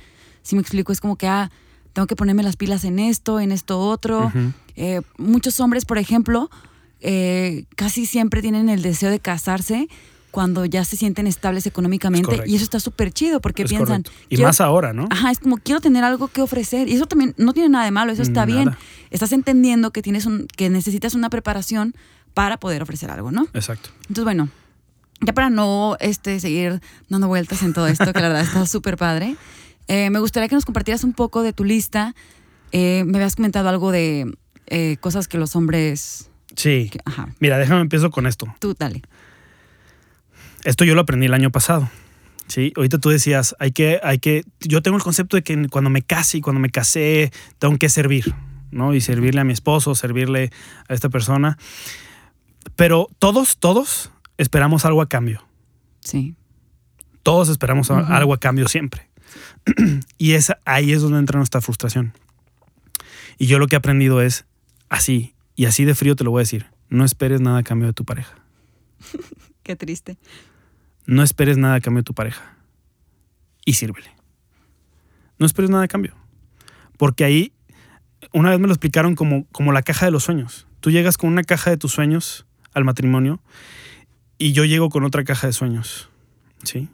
S1: Si me explico, es como que, ah, tengo que ponerme las pilas en esto, en esto otro. Eh, muchos hombres, por ejemplo, eh, casi siempre tienen el deseo de casarse cuando ya se sienten estables económicamente y eso está súper chido porque
S2: Es
S1: piensan
S2: correcto. Y
S1: "Quiero-
S2: más ahora, ¿no?
S1: Ajá, es como quiero tener algo que ofrecer. Y eso también no tiene nada de malo, eso está
S2: Nada.
S1: bien. Estás entendiendo que tienes un, que necesitas una preparación para poder ofrecer algo, ¿no?
S2: Exacto.
S1: Entonces, bueno, ya para no este, seguir dando vueltas en todo esto, que la verdad está *laughs* súper padre, eh, me gustaría que nos compartieras un poco de tu lista. Eh, me habías comentado algo de eh, cosas que los hombres.
S2: Sí.
S1: que- ajá,
S2: Mira, déjame empiezo con esto.
S1: tú dale.
S2: Esto yo lo aprendí el año pasado. Sí, ahorita tú decías, hay que, hay que, yo tengo el concepto de que cuando me case y cuando me casé, tengo que servir, ¿no? Y servirle a mi esposo, servirle a esta persona. Pero todos, todos esperamos algo a cambio.
S1: Sí.
S2: Todos esperamos algo a cambio siempre. *clears throat* y esa, ahí es donde entra nuestra frustración. Y yo lo que he aprendido es así, y así de frío te lo voy a decir, no esperes nada a cambio de tu pareja. *laughs*
S1: Qué triste.
S2: No esperes nada a cambio de tu pareja. Y sírvele. No esperes nada a cambio. Porque ahí, una vez me lo explicaron como, como la caja de los sueños. Tú llegas con una caja de tus sueños al matrimonio y yo llego con otra caja de sueños. ¿Sí?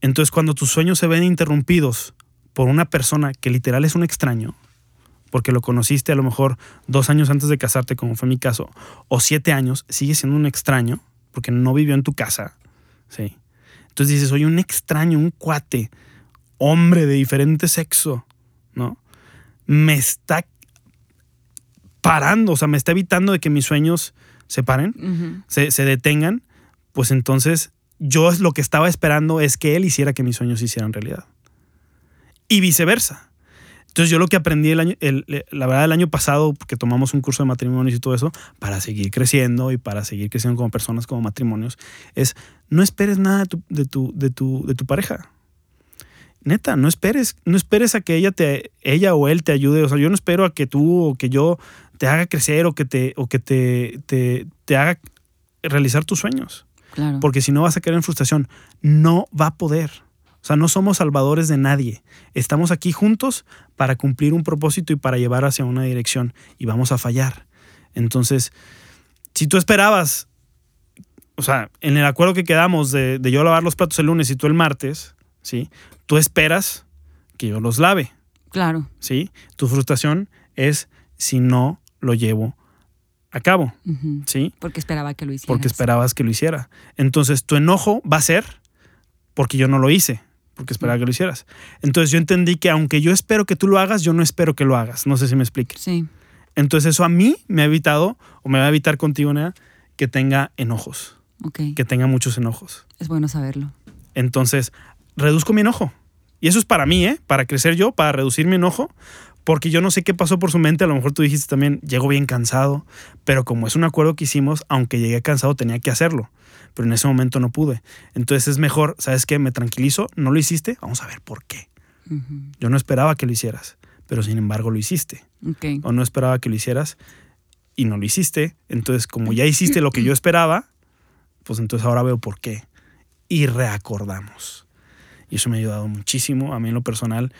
S2: Entonces, cuando tus sueños se ven interrumpidos por una persona que literal es un extraño, porque lo conociste a lo mejor dos años antes de casarte, como fue mi caso, o siete años, sigue siendo un extraño, porque no vivió en tu casa. Sí. Entonces dices, soy un extraño, un cuate, hombre de diferente sexo, ¿no? Me está parando, o sea, me está evitando de que mis sueños se paren, se, se detengan, pues entonces yo es lo que estaba esperando es que él hiciera que mis sueños se hicieran realidad. y viceversa. Entonces yo lo que aprendí el año, el- el- la verdad el año pasado, porque tomamos un curso de matrimonios y todo eso, para seguir creciendo y para seguir creciendo como personas, como matrimonios, es no esperes nada de tu, de tu, de tu, de tu pareja. Neta, no esperes, no esperes a que ella te, ella o él te ayude. O sea, yo no espero a que tú o que yo te haga crecer o que te, o que te, te, te haga realizar tus sueños.
S1: Claro.
S2: Porque si no vas a caer en frustración, no va a poder. O sea, no somos salvadores de nadie. Estamos aquí juntos para cumplir un propósito y para llevar hacia una dirección y vamos a fallar. Entonces, si tú esperabas, o sea, en el acuerdo que quedamos de, de yo lavar los platos el lunes y tú el martes, ¿sí? Tú esperas que yo los lave,
S1: Claro.
S2: ¿sí? Tu frustración es si no lo llevo a cabo. ¿sí?
S1: Porque esperaba que lo hicieras.
S2: porque esperabas que lo hiciera. Entonces tu enojo va a ser porque yo no lo hice, porque esperaba que lo hicieras. Entonces yo entendí que aunque yo espero que tú lo hagas, yo no espero que lo hagas. No sé si me explique.
S1: Sí.
S2: Entonces eso a mí me ha evitado, o me va a evitar contigo, Nea, que tenga enojos,
S1: Ok.
S2: que tenga muchos enojos.
S1: Es bueno saberlo.
S2: Entonces reduzco mi enojo. Y eso es para mí, ¿eh? Para crecer yo, para reducir mi enojo, porque yo no sé qué pasó por su mente. A lo mejor tú dijiste también, llego bien cansado, pero como es un acuerdo que hicimos, aunque llegué cansado, tenía que hacerlo. Pero en ese momento no pude. Entonces es mejor, ¿sabes qué? Me tranquilizo, no lo hiciste, vamos a ver por qué. Yo no esperaba que lo hicieras, pero sin embargo lo hiciste.
S1: Ok.
S2: O no esperaba que lo hicieras y no lo hiciste. Entonces, como ya hiciste lo que yo esperaba, pues entonces ahora veo por qué. Y reacordamos. Y eso me ha ayudado muchísimo a mí en lo personal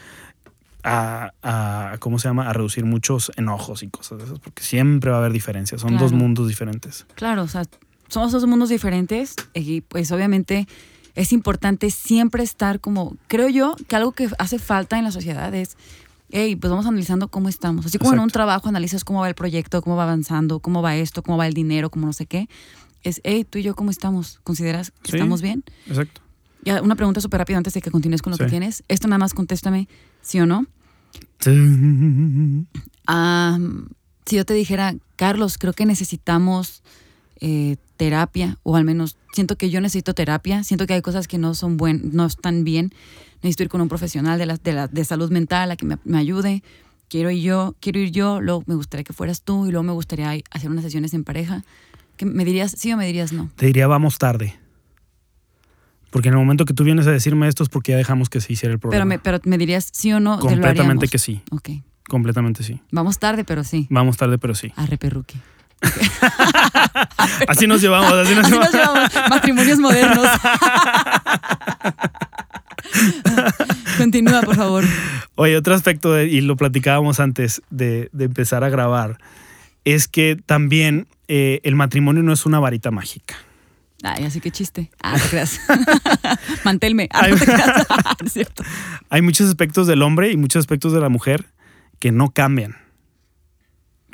S2: a, a- ¿cómo se llama? A reducir muchos enojos y cosas de esas, porque siempre va a haber diferencias. Son dos mundos diferentes.
S1: Claro, o sea, somos dos mundos diferentes y pues obviamente es importante siempre estar como, creo yo que algo que hace falta en la sociedad es, hey, pues vamos analizando cómo estamos. Así como en un trabajo analizas cómo va el proyecto, cómo va avanzando, cómo va esto, cómo va el dinero, cómo no sé qué. Es, hey, tú y yo, ¿cómo estamos? ¿Consideras que
S2: Sí.
S1: estamos bien?
S2: Exacto.
S1: Ya, una pregunta súper rápida antes de que continúes con lo que tienes. Esto nada más contéstame, sí o no. Ah, si yo te dijera, Carlos, creo que necesitamos eh, terapia, o al menos siento que yo necesito terapia, siento que hay cosas que no son buen, no están bien, necesito ir con un profesional de, la, de, la, de salud mental a que me, me ayude, quiero ir yo, quiero ir yo, luego me gustaría que fueras tú y luego me gustaría hacer unas sesiones en pareja. ¿Qué, ¿Me dirías sí o me dirías no?
S2: Te diría, vamos tarde. Porque en el momento que tú vienes a decirme esto es porque ya dejamos que se hiciera el
S1: Pero
S2: programa.
S1: me, pero me dirías sí o no. lo
S2: Completamente
S1: haríamos?
S2: que sí.
S1: Ok.
S2: Completamente sí.
S1: Vamos tarde, pero sí.
S2: Vamos tarde, pero sí.
S1: Arre perruque. *laughs*
S2: Así nos llevamos, así nos
S1: Así
S2: llevamos.
S1: nos llevamos. Matrimonios modernos. *laughs* Continúa, por favor.
S2: Oye, otro aspecto, de- y lo platicábamos antes de, de empezar a grabar, es que también eh, el matrimonio no es una varita mágica.
S1: Ay, así que chiste. Ah, te creas. Mantelme. Ah, no te creas. *laughs* es cierto.
S2: Hay muchos aspectos del hombre y muchos aspectos de la mujer que no cambian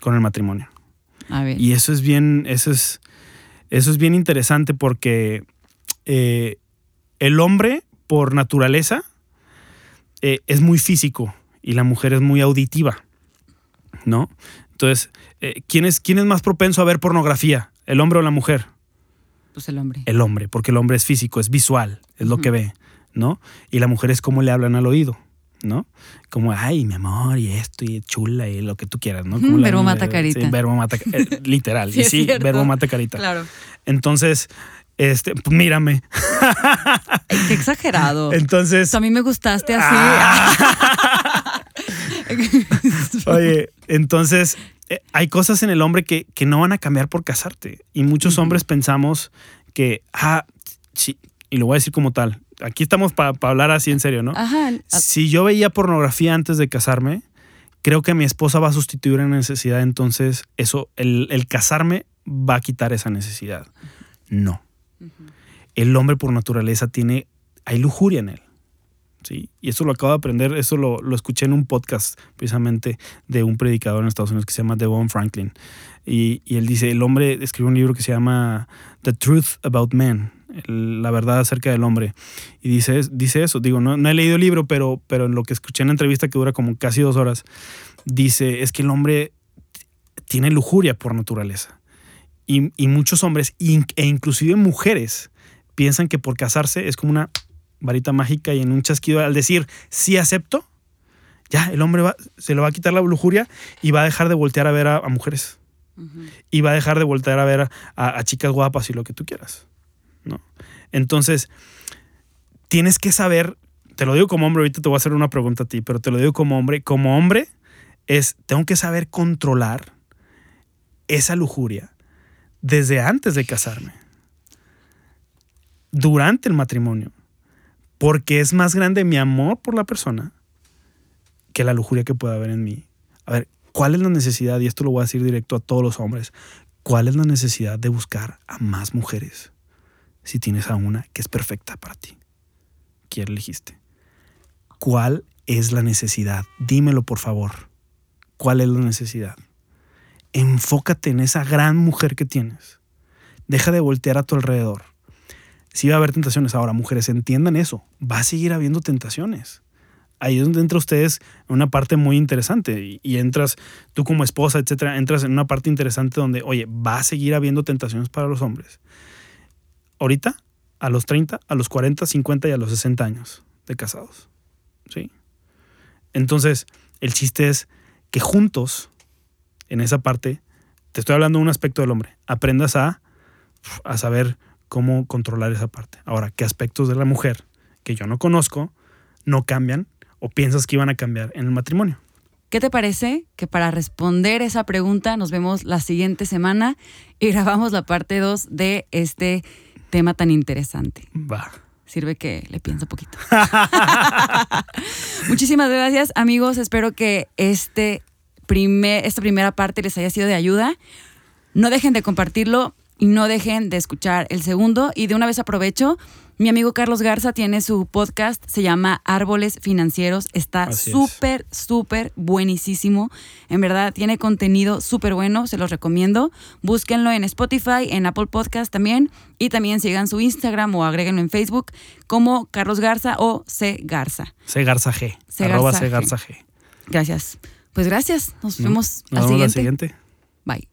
S2: con el matrimonio.
S1: A ver.
S2: Y eso es bien, eso es, eso es bien interesante porque eh, el hombre, por naturaleza, eh, es muy físico y la mujer es muy auditiva, ¿no? Entonces, eh, ¿quién, es, ¿quién es más propenso a ver pornografía? ¿El hombre o la mujer?
S1: Pues el hombre.
S2: El hombre, porque el hombre es físico, es visual, es lo que ve, ¿no? Y la mujer es como le hablan al oído, ¿no? Como, ay, mi amor, y esto, y chula, y lo que tú quieras, ¿no? Como la-
S1: verbo mata carita.
S2: Sí, verbo mata, eh, *laughs* literal,
S1: Sí,
S2: y
S1: es
S2: sí, verbo mata carita.
S1: Claro.
S2: Entonces, este, pues, mírame.
S1: Ay, qué exagerado.
S2: Entonces,
S1: a mí me gustaste así.
S2: Ah. *laughs* oye, entonces, eh, hay cosas en el hombre que, que no van a cambiar por casarte. Y muchos hombres pensamos que, ah, sí, y lo voy a decir como tal. Aquí estamos para hablar así en serio, ¿no?
S1: Ajá.
S2: Si yo veía pornografía antes de casarme, creo que mi esposa va a sustituir una necesidad, entonces eso, el, el casarme va a quitar esa necesidad. No. El hombre por naturaleza tiene, hay lujuria en él. ¿sí? Y eso lo acabo de aprender, eso lo, lo escuché en un podcast precisamente de un predicador en Estados Unidos que se llama Devon Franklin. Y, y él dice, el hombre escribe un libro que se llama The Truth About Men, la verdad acerca del hombre. Y dice, dice eso, digo, no, no he leído el libro, pero, pero en lo que escuché en la entrevista que dura como casi dos horas, dice, es que el hombre tiene lujuria por naturaleza. Y, y muchos hombres, e inclusive mujeres, piensan que por casarse es como una varita mágica y en un chasquido al decir sí acepto, Ya, el hombre va, se le va a quitar la lujuria y va a dejar de voltear a ver a, a mujeres. Y va a dejar de voltear a ver a, a- a chicas guapas y lo que tú quieras. ¿No? Entonces, tienes que saber, te lo digo como hombre, ahorita te voy a hacer una pregunta a ti, pero te lo digo como hombre, como hombre es, tengo que saber controlar esa lujuria desde antes de casarme, durante el matrimonio, porque es más grande mi amor por la persona que la lujuria que pueda haber en mí. A ver, ¿cuál es la necesidad? Y esto lo voy a decir directo a todos los hombres. ¿Cuál es la necesidad de buscar a más mujeres si tienes a una que es perfecta para ti? ¿Quién elegiste? ¿Cuál es la necesidad? Dímelo, por favor. ¿Cuál es la necesidad? Enfócate en esa gran mujer que tienes. Deja de voltear a tu alrededor. Sí va a haber tentaciones. Ahora, mujeres, entiendan eso. Va a seguir habiendo tentaciones. Ahí es donde entra ustedes una parte muy interesante y, y entras tú como esposa, etcétera, entras en una parte interesante donde, oye, va a seguir habiendo tentaciones para los hombres. Ahorita, a los 30, a los 40, 50 y a los 60 años de casados. ¿Sí? Entonces, el chiste es que juntos, en esa parte, te estoy hablando de un aspecto del hombre, aprendas a, a saber cómo controlar esa parte. Ahora, ¿qué aspectos de la mujer que yo no conozco no cambian o piensas que iban a cambiar en el matrimonio?
S1: ¿Qué te parece que para responder esa pregunta nos vemos la siguiente semana y *laughs* grabamos la parte 2 de este tema tan interesante?
S2: Va.
S1: Sirve que le pienso poquito. *laughs* *laughs* Muchísimas gracias, amigos. Espero que este primer, esta primera parte les haya sido de ayuda. No dejen de compartirlo y no dejen de escuchar el segundo. Y de una vez aprovecho, mi amigo Carlos Garza tiene su podcast, se llama Árboles Financieros. Está
S2: es.
S1: súper, súper buenísimo. En verdad, tiene contenido súper bueno, se los recomiendo. Búsquenlo en Spotify, en Apple Podcast también. Y también sigan su Instagram o agréguenlo en Facebook como Carlos Garza o C. Garza.
S2: C Garza G.
S1: C
S2: arroba C
S1: G.
S2: Garza G.
S1: Gracias. Pues gracias. Nos vemos al siguiente.
S2: siguiente.
S1: Bye.